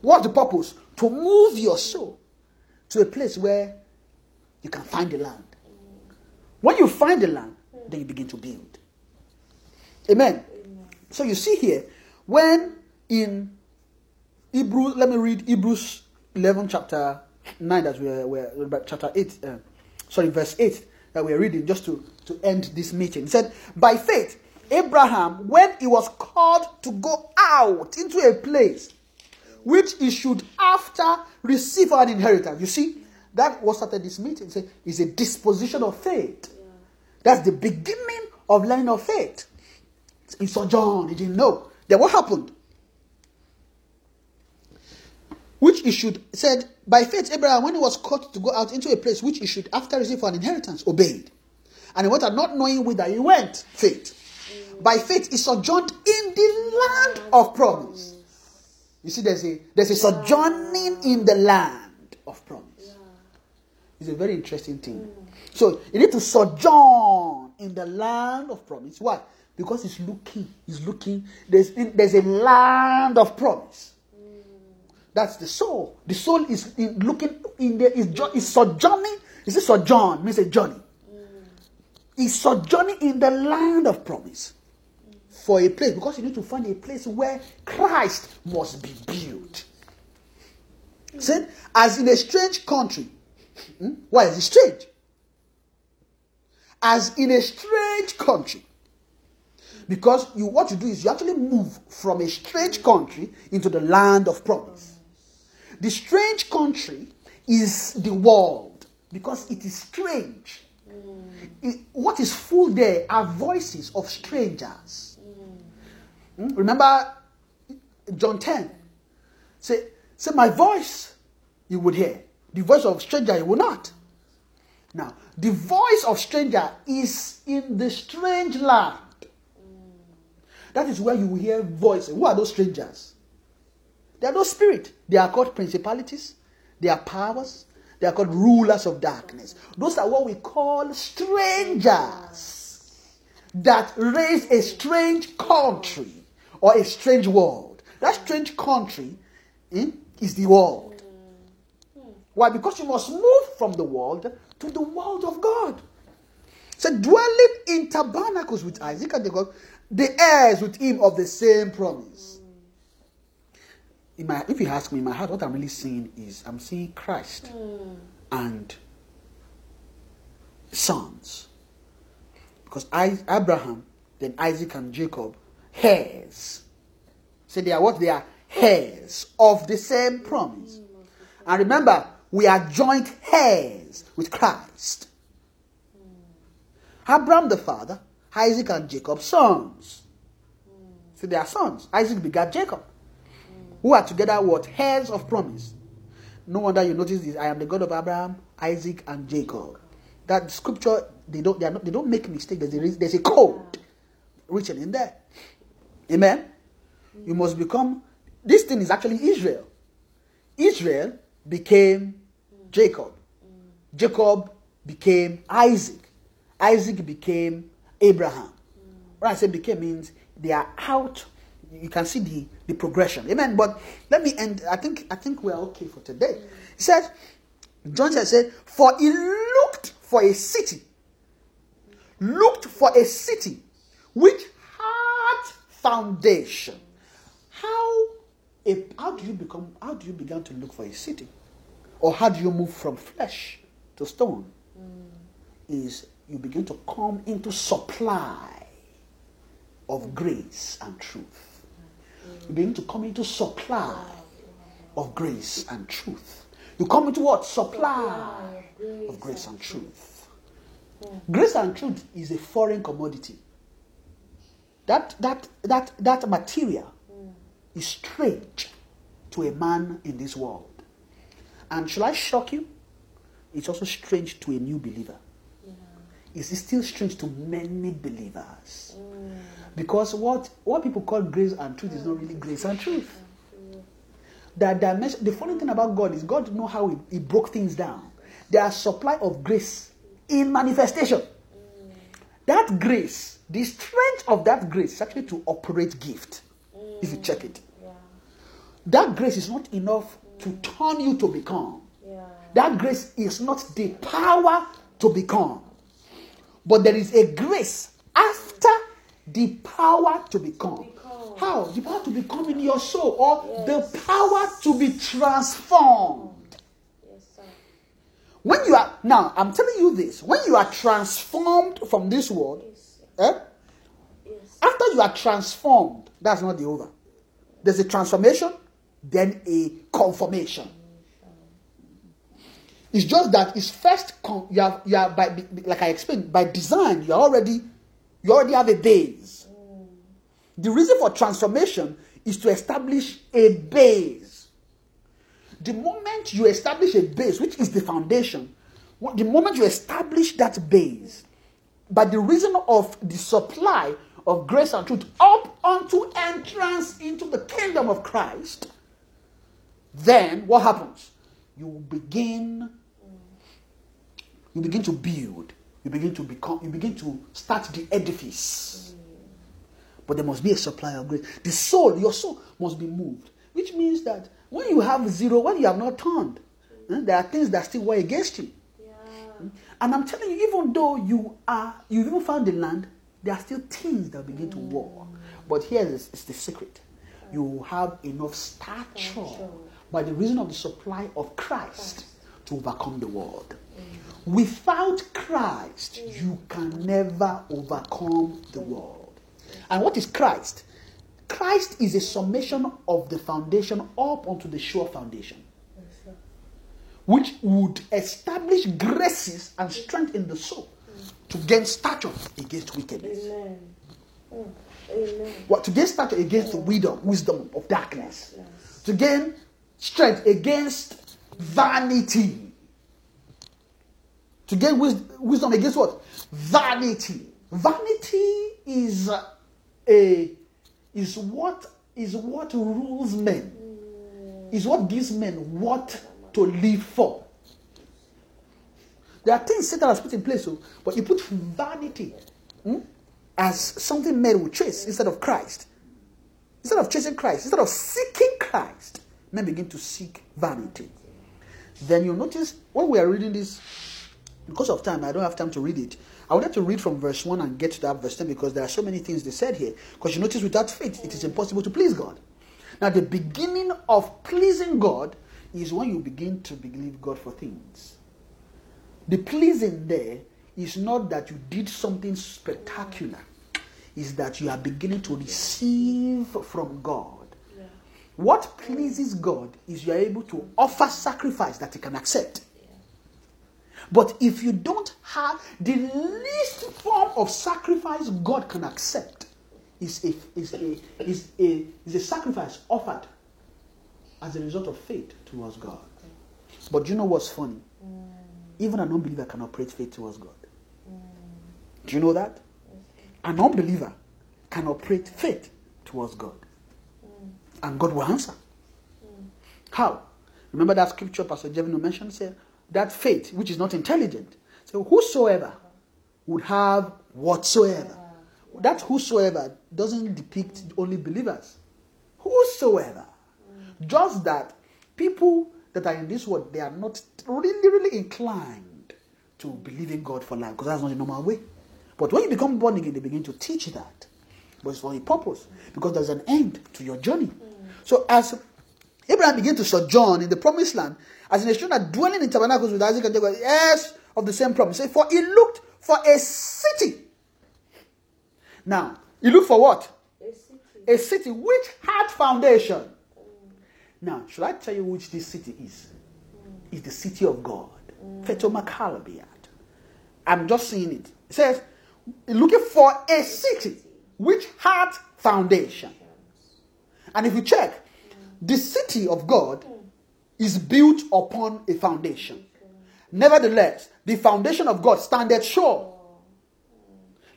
S2: What's the purpose? To move your soul to a place where you can find the land. When you find the land, then you begin to build. Amen. So you see here, when in Hebrew, let me read Hebrews 11, chapter 9, that we're, we're chapter 8, uh, sorry, verse 8, that we're reading just to, to end this meeting. It said, By faith, Abraham, when he was called to go out into a place which he should after receive an inheritance. You see, that was started this meeting. Say, is a disposition of faith. That's the beginning of learning of faith. He John, he didn't know. Then what happened? Which he should said, by faith, Abraham, when he was called to go out into a place which he should after receive for an inheritance, obeyed. And he went out not knowing whither he went. Faith. By faith, he sojourned in the land of promise. You see, there's a there's a sojourning in the land of promise. It's a very interesting thing. So you need to sojourn in the land of promise. Why? Because he's looking, he's looking. There's there's a land of promise. That's the soul. The soul is in, looking in there. Is is sojourning. Is it sojourn? Means a journey. Is sojourning in the land of promise for a place because you need to find a place where Christ must be built. See, as in a strange country. Hmm? Why is it strange? As in a strange country. Because you what you do is you actually move from a strange country into the land of promise. The strange country is the world because it is strange. It- what is full there are voices of strangers. Hmm? Remember John 10. Say, say, my voice you would hear. The voice of stranger you will not. Now, the voice of stranger is in the strange land. That is where you will hear voices. Who are those strangers? They are those spirit. They are called principalities. They are powers. They are called rulers of darkness. Those are what we call strangers that raise a strange country or a strange world. That strange country eh, is the world. Why? Because you must move from the world to the world of God. So dwelling in tabernacles with Isaac and Jacob, the heirs with him of the same promise. In my, if you ask me in my heart, what I'm really seeing is I'm seeing Christ hmm. and sons. Because I, Abraham, then Isaac and Jacob, heirs. So they are what? They are heirs of the same promise. Hmm. And remember, we are joint heirs with Christ. Hmm. Abraham the father, Isaac and Jacob sons. So they are sons. Isaac begat Jacob, who are together what? Heirs of promise. No wonder you notice this. I am the God of Abraham, Isaac, and Jacob. That scripture, they don't, they, not, they don't make mistake. There's a, there's a code written in there. Amen. You must become. This thing is actually Israel. Israel became Jacob. Jacob became Isaac. Isaac became Abraham. When I say became means they are out. You can see the, the progression. Amen. But let me end. I think I think we're okay for today. He said, John said, For he looked for a city. Looked for a city which had foundation. How a, how do you become how do you begin to look for a city? Or how do you move from flesh to stone? Is you begin to come into supply of grace and truth. You begin to come into supply of grace and truth. You come into what? Supply of grace and truth. Grace and truth is a foreign commodity. That that that that material is strange to a man in this world. And shall I shock you? It's also strange to a new believer. It's still strange to many believers. Because what, what people call grace and truth is not really mm. grace and truth. That dimension, the funny thing about God is God know how he, he broke things down. There are supply of grace in manifestation. That grace, the strength of that grace is actually to operate gift. If you check it. Mm.
S3: Yeah.
S2: That grace is not enough to turn you to become.
S3: Yeah.
S2: That grace is not the power to become. But there is a grace after the power to become. How? The power to become in your soul or the power to be transformed.
S3: Yes, sir.
S2: When you are, now I'm telling you this, when you are transformed from this world,
S3: Yes.
S2: eh,
S3: Yes.
S2: after you are transformed, that's not the over. There's a transformation, then a conformation. It's just that it's first con- you are you are by like I explained by design you already you already have a base. Mm. The reason for transformation is to establish a base. The moment you establish a base, which is the foundation, the moment you establish that base, by the reason of the supply of grace and truth up unto entrance into the kingdom of Christ, then what happens? You begin you begin to build, you begin to become you begin to start the edifice. But there must be a supply of grace. The soul, your soul must be moved, which means that when you have zero, when you have not turned, eh, there are things that still work against you.
S3: Yeah.
S2: And I'm telling you, even though you are, you've even found the land, there are still things that begin to war. But here is, is the secret: you have enough Stature. By the reason of the supply of Christ to overcome the world. Without Christ, you can never overcome the world. And what is Christ? Christ is a summation of the foundation up onto the sure foundation which would establish graces and strength in the soul to gain stature against wickedness.
S3: Amen. Amen.
S2: What to gain stature against the wisdom, wisdom of darkness.
S3: Yes.
S2: To gain strength against vanity. To gain wisdom against what? Vanity. Vanity is a is what is what rules men. Is what gives men what to live for. There are things Satan has put in place, oh, but he put vanity hmm, as something men will chase instead of Christ. Instead of chasing Christ, instead of seeking Christ, men begin to seek vanity. Then you'll notice when we are reading this, because of time, I don't have time to read it. I would like to read from verse 1 and get to that verse 10 because there are so many things they said here. Because you notice without faith, it is impossible to please God. Now, the beginning of pleasing God is when you begin to believe God for things. The pleasing there is not that you did something spectacular, is that you are beginning to receive from God. What pleases God is you are able to offer sacrifice that He can accept. But if you don't have the least form of sacrifice God can accept, is a, is a, is a, is a sacrifice offered as a result of faith towards God. But you know what's funny? Even an unbeliever can operate faith towards God. Do you know that? An unbeliever can operate faith towards God. And God will answer. How? Remember that scripture Pastor Jevino mentioned? Said that faith, which is not intelligent. So whosoever would have whatsoever. That whosoever doesn't depict only believers. Whosoever. Just that people that are in this world, they are not really, really inclined to believe in God for life because that's not the normal way. But when you become born again, they begin to teach that. But it's for a purpose because there's an end to your journey. So as Abraham began to sojourn in the promised land as in a stranger dwelling in tabernacles with Isaac and Jacob, yes, of the same promise. For he looked for a city. Now, he looked for what?
S3: A city.
S2: A city which had foundation. Now, should I tell you which this city is? Mm. It's the city of God. Fetomakalabiat. I'm just seeing it. It says, looking for a city which had foundation. And if you check, the city of God is built upon a foundation. Nevertheless, the foundation of God standeth sure.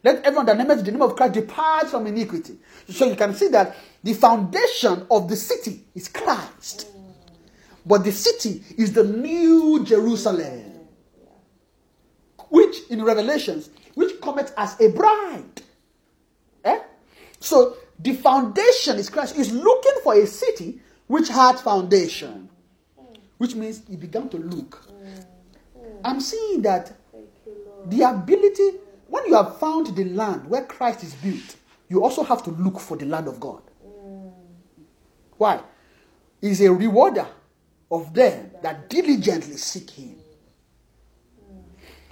S2: Let everyone that nameth the name of Christ depart from iniquity. So you can see that the foundation of the city is Christ. But the city is the new Jerusalem. Which in Revelations, which cometh as a bride. So the foundation is Christ. Is looking for a city which had foundation. Which means he began to look. I'm seeing that the ability, when you have found the land where Christ is built, you also have to look for the land of God. Why? He's a rewarder of them that diligently seek him.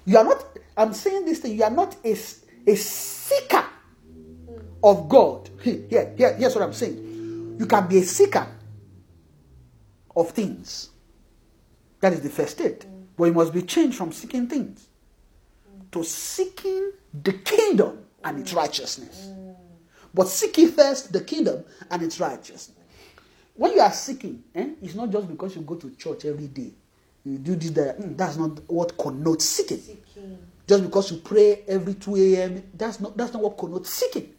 S2: You are not, I'm saying this thing, you are not a, a seeker of God. *laughs* Here, here, here- here's what I'm saying. You can be a seeker of things. That is the first state. But you must be changed from seeking things to seeking the kingdom and its righteousness. But seek ye first the kingdom and its righteousness. When you are seeking, eh, it's not just because you go to church every day. You do this, that. mm, that's not what connotes seeking.
S3: Seeking.
S2: Just because you pray every 2 a.m., that's not, that's not what connotes seeking.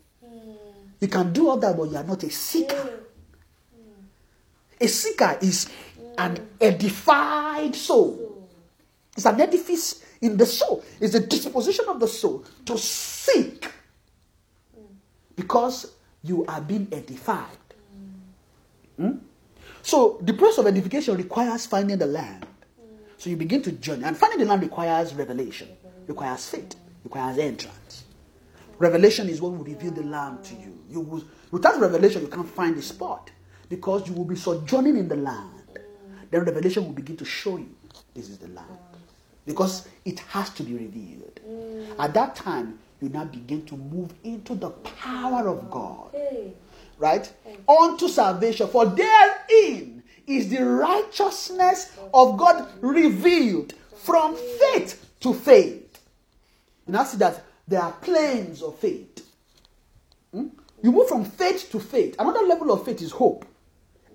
S2: You can do all that, but you are not a seeker. A seeker is an edified soul. It's an edifice in the soul. It's a disposition of the soul to seek because you are being edified. Hmm? So the process of edification requires finding the land. So you begin to journey, and finding the land requires revelation, requires faith, requires entrance. Revelation is what will reveal the land to you. You will, without revelation, you can't find the spot because you will be sojourning in the land. Then revelation will begin to show you this is the land because it has to be revealed. Mm. At that time, you now begin to move into the power of God right? Unto salvation. For therein is the righteousness of God revealed from faith to faith. You now see that there are planes of faith. Hmm? You move from faith to faith. Another level of faith is hope.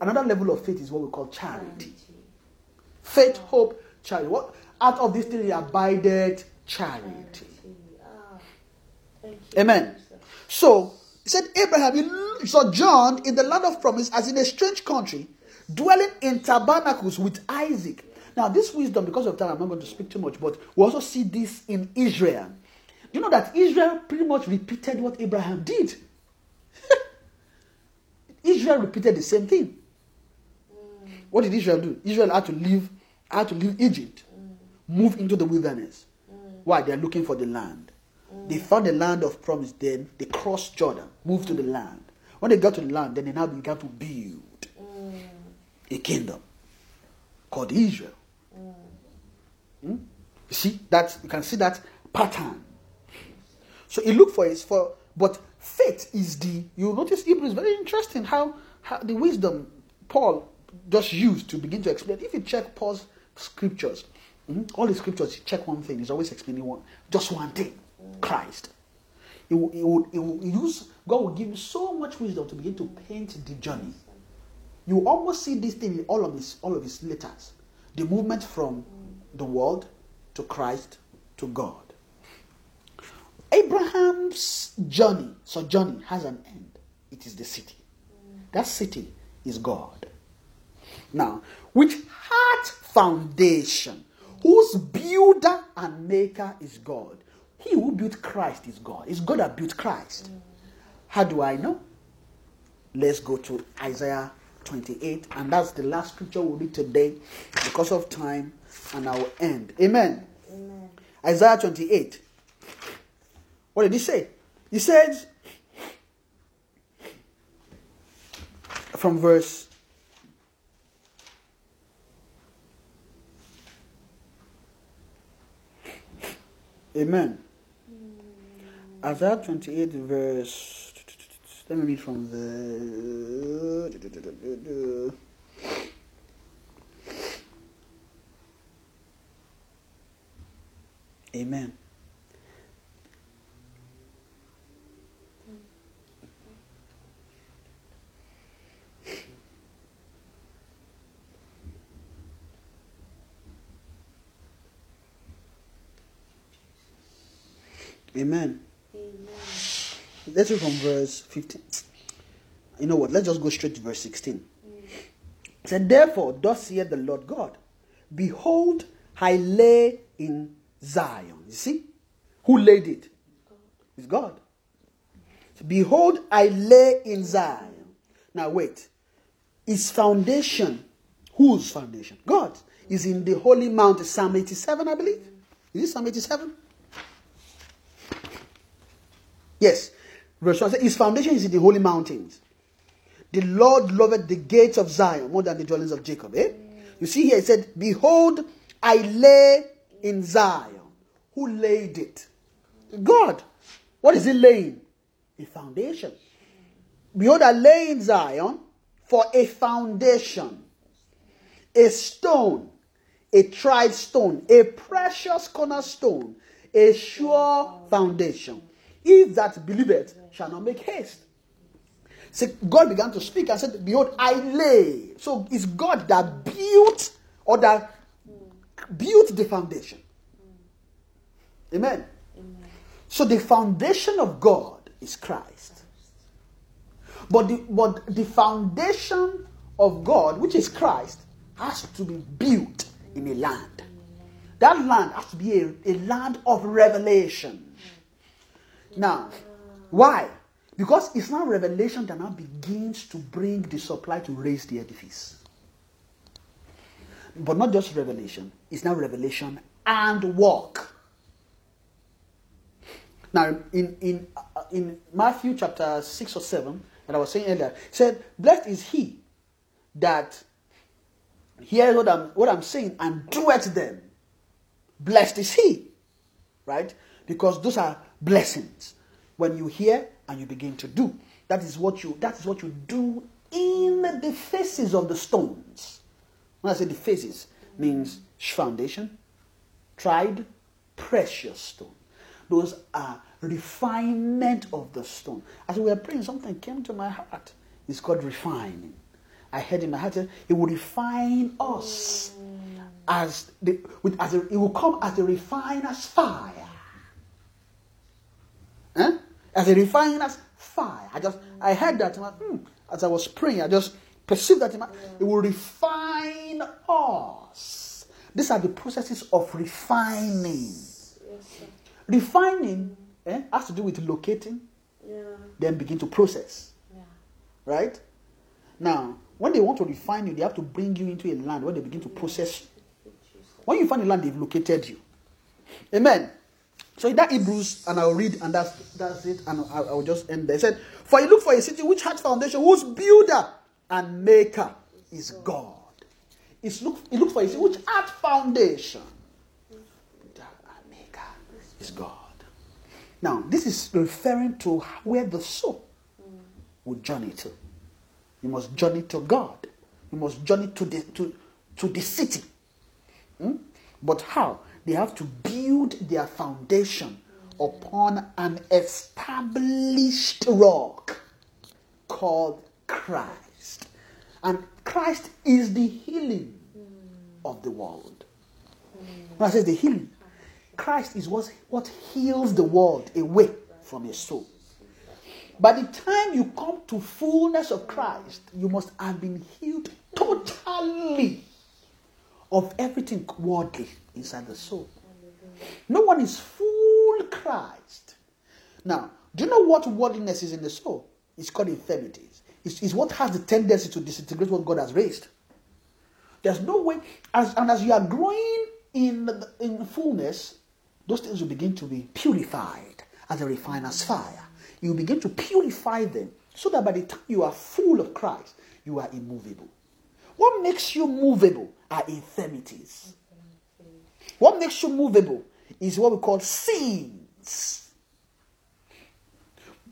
S2: Another level of faith is what we call charity. Faith, hope, charity. What out of these three abided charity. Amen. So he said, Abraham he sojourned in the land of promise as in a strange country, dwelling in tabernacles with Isaac. Now, this wisdom, because of time, I'm not going to speak too much, but we also see this in Israel. You know that Israel pretty much repeated what Abraham did. *laughs* Israel repeated the same thing. What did Israel do? Israel had to leave, had to leave Egypt, move into the wilderness. Why? They are looking for the land. They found the land of promise. Then they crossed Jordan, moved to the land. When they got to the land, then they now began to build a kingdom called Israel. Hmm? You see that you can see that pattern. So he looked for his for but faith is the you notice Hebrew is very interesting how, how the wisdom Paul just used to begin to explain. If you check Paul's scriptures, mhm, all the scriptures, you check one thing, he's always explaining one just one thing. Christ. He will, he will, he will use God will give you so much wisdom to begin to paint the journey. You almost see this thing in all of his all of his letters. The movement from the world to Christ to God. Abraham's journey, so journey has an end. It is the city. That city is God. Now, which heart foundation, whose builder and maker is God. He who built Christ is God. It's God that built Christ. How do I know? Let's go to Isaiah 28, and that's the last scripture we'll read today because of time, and I will end. Amen.
S3: Amen.
S2: Isaiah 28. What did he say? He says, from verse Amen. Isaiah 28, verse. Let me read from the. Amen. Amen.
S3: Amen.
S2: Let's read from verse 15. You know what? Let's just go straight to verse 16. It said, Therefore, thus saith the Lord God, Behold, I lay in Zion. You see? Who laid it? It's God. Behold, I lay in Zion. Now wait. His foundation, whose foundation? God is in the holy mount, Psalm 87, I believe. Is it Psalm 87? Yes. Verse 1 says, His foundation is in the holy mountains. The Lord loveth the gates of Zion more than the dwellings of Jacob. Eh? You see here, it said, Behold, I lay in Zion. Who laid it? God. What is he laying? A foundation. Behold, I lay in Zion for a foundation, a stone, a tried stone, a precious cornerstone, a sure foundation. If that believeth shall not make haste. See, God began to speak and said, Behold, I lay. So it's God that built or that built the foundation. Amen. So the foundation of God is Christ. But the, but the foundation of God, which is Christ, has to be built in a land. That land has to be a, a land of revelation. Now, why? Because it's not revelation that now begins to bring the supply to raise the edifice. But not just revelation, it's now revelation and work. Now, in, in, uh, in Matthew chapter 6 or 7, that I was saying earlier, said, Blessed is he that hears what I'm, what I'm saying and doeth them. Blessed is he. Right? Because those are blessings. When you hear and you begin to do. That is what you that is what you do in the faces of the stones. When I say the faces, means foundation, tried, precious stone. Those are refinement of the stone. As we were praying, something came to my heart. It's called refining. I heard in my heart, it will refine us mm. as the, with, as a, it will come as a refiner's fire. As a refiner's fire. I just I heard that hmm, as I was praying. I just perceived that it will refine us. These are the processes of refining. Refining eh, has to do with locating,
S3: Yeah.
S2: then begin to process.
S3: Yeah.
S2: Right? Now, when they want to refine you, they have to bring you into a land where they begin to process you. When you find a land, they've located you. Amen. So in that Hebrews, and I'll read, and that's that's it, and I'll, I'll just end there. It said, For you look for a city which has foundation, whose builder and maker is God. It's look, it looks for a city which has foundation. Builder and maker is God. Now, this is referring to where the soul will journey to. You must journey to God. You must journey to the to, to the city. Hmm? But how? They have to build their foundation upon an established rock called Christ. And Christ is the healing of the world. When I say the healing, Christ is what, what heals the world away from your soul. By the time you come to fullness of Christ, you must have been healed totally of everything worldly inside the soul. No one is full Christ. Now, do you know what worldliness is in the soul? It's called infirmities. It's, it's what has the tendency to disintegrate what God has raised. There's no way, as, and as you are growing in, in fullness, those things will begin to be purified as a refiner's fire. You begin to purify them so that by the time you are full of Christ, you are immovable. What makes you movable are infirmities. What makes you movable is what we call sins.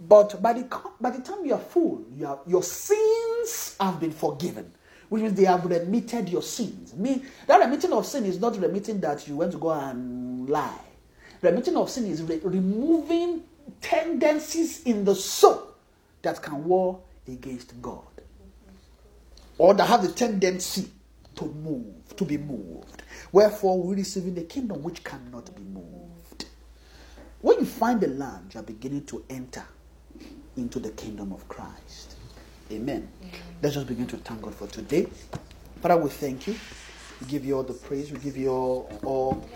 S2: But by the, by the time you are full, you your sins have been forgiven, which means they have remitted your sins. Me, that remitting of sin is not remitting that you went to go and lie. Remitting of sin is re- removing tendencies in the soul that can war against God or that have the tendency to move, to be moved. Wherefore, we receive in the kingdom which cannot be moved. When you find the land, you are beginning to enter into the kingdom of Christ. Amen. Let's just begin to thank God for today. Father, we thank you. We give you all the praise. We give you all, all,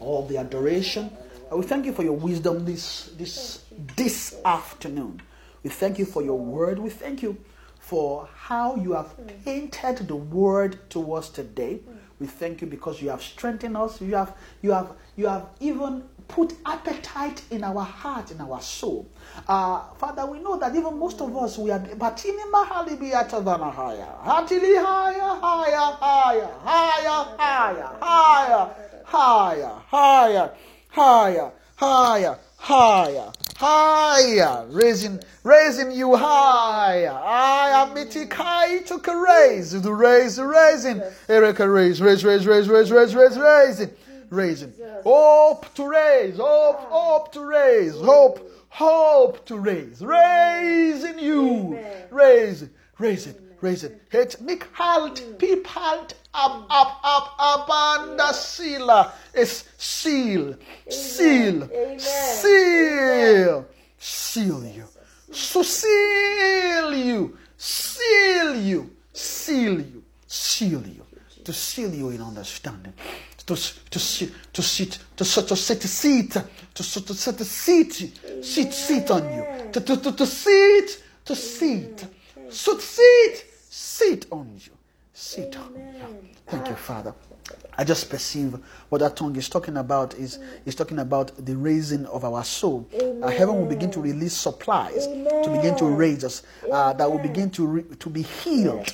S2: all the adoration. And we thank you for your wisdom this, this, this afternoon. We thank you for your word. We thank you for how you have painted the word to us today. We thank you because you have strengthened us. You have, you have, you have even put appetite in our heart, in our soul. Uh, Father, we know that even most of us, we are batini mahali biatavana higher. Hatili higher, higher, higher, higher, higher, higher, higher, higher, raising, raising you higher. I am mitikai. To raise, to raise, raising, Erica raise, raise, raise, raise, raise, raise, raise, raising, raising, hope to raise, hope, hope to raise, hope, hope to raise, raising you, raising, raising, raising. Het make halt, peep halt, up, up, up, up, and the sealer is seal, seal, seal, seal you. So seal you, seal you, seal you, seal you, to seal you in understanding, to to sit, to sit, to sit, to sit, seat, to sit, to sit, seat, sit, sit on you, to to to, to sit, to sit, so sit, sit on you, sit on you. Thank you, Father. I just perceive what that tongue is talking about is is talking about the raising of our soul. Uh, heaven will begin to release supplies to begin to raise us. Uh, that will begin to re- to be healed,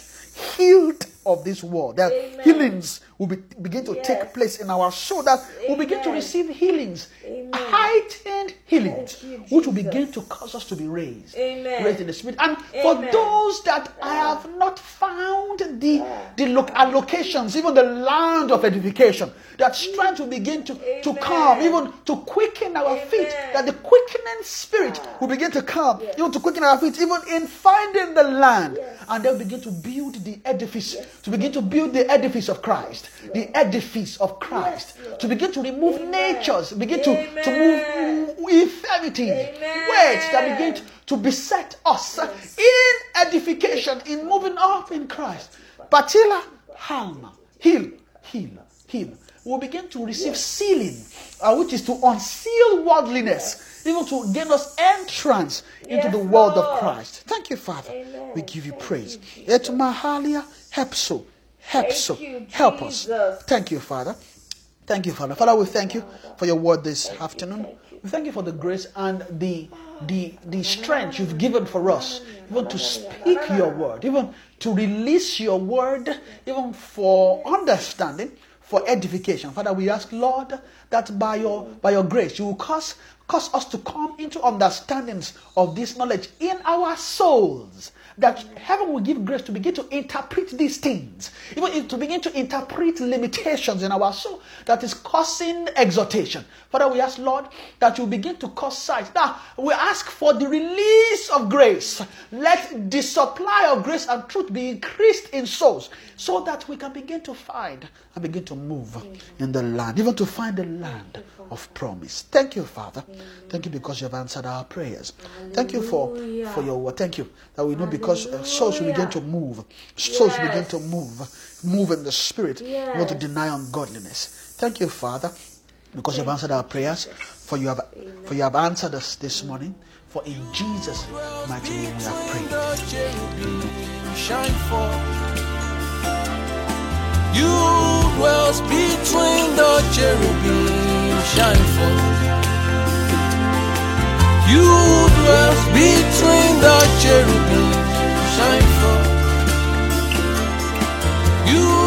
S2: healed of this world. That healings will be, begin to take place in our soul. That will begin to receive healings, heightened healings, which will begin to cause us to be raised,
S3: Amen.
S2: raised in the spirit. And for those that I have not found the the loc- allocations, even the land of edification, that strength will begin to, to come, even to quicken our feet, that the quickening spirit will begin to come, even to quicken our feet, even in finding the land. And they'll begin to build the edifice, to begin to build the edifice of Christ, the edifice of Christ, to begin to remove natures, begin to, to move infirmities,
S3: Amen.
S2: weights that begin to, to beset us in edification, in moving up in Christ. Batila, Halma, heal, heal, heal. We'll begin to receive sealing, uh, which is to unseal worldliness, even to gain us entrance into
S3: Yes,
S2: the world of Christ. Thank you, Father.
S3: Amen.
S2: We give you
S3: Thank
S2: praise. Et mahalia, help so, help so, oh.
S3: you,
S2: help us. Thank you, Father. Thank you, Father. Father, we thank you for your word this afternoon. We thank you for the grace and the the the strength you've given for us, even to speak your word, even to release your word, even for understanding, for edification. Father, we ask, Lord, that by your by your grace you will cause cause us to come into understandings of this knowledge in our souls that heaven will give grace to begin to interpret these things, even to begin to interpret limitations in our soul that is causing exhortation. Father, we ask, Lord, that you begin to cause sight. Now, we ask for the release of grace. Let the supply of grace and truth be increased in souls so that we can begin to find and begin to move in the land, even to find the land of promise. Thank you, Father. Thank you because you have answered our prayers. Thank you for, for your word. Thank you that we know because uh, souls will begin to move. Souls will begin to move, move in the spirit. We want to deny ungodliness. Thank you, Father, because you have answered our prayers. For you have, for you have answered us this morning. For in Jesus' mighty name we have prayed.
S1: the cherubim, shine forth. You dwells between the cherubim, passion for. You dwell between the cherubim, shine for. You.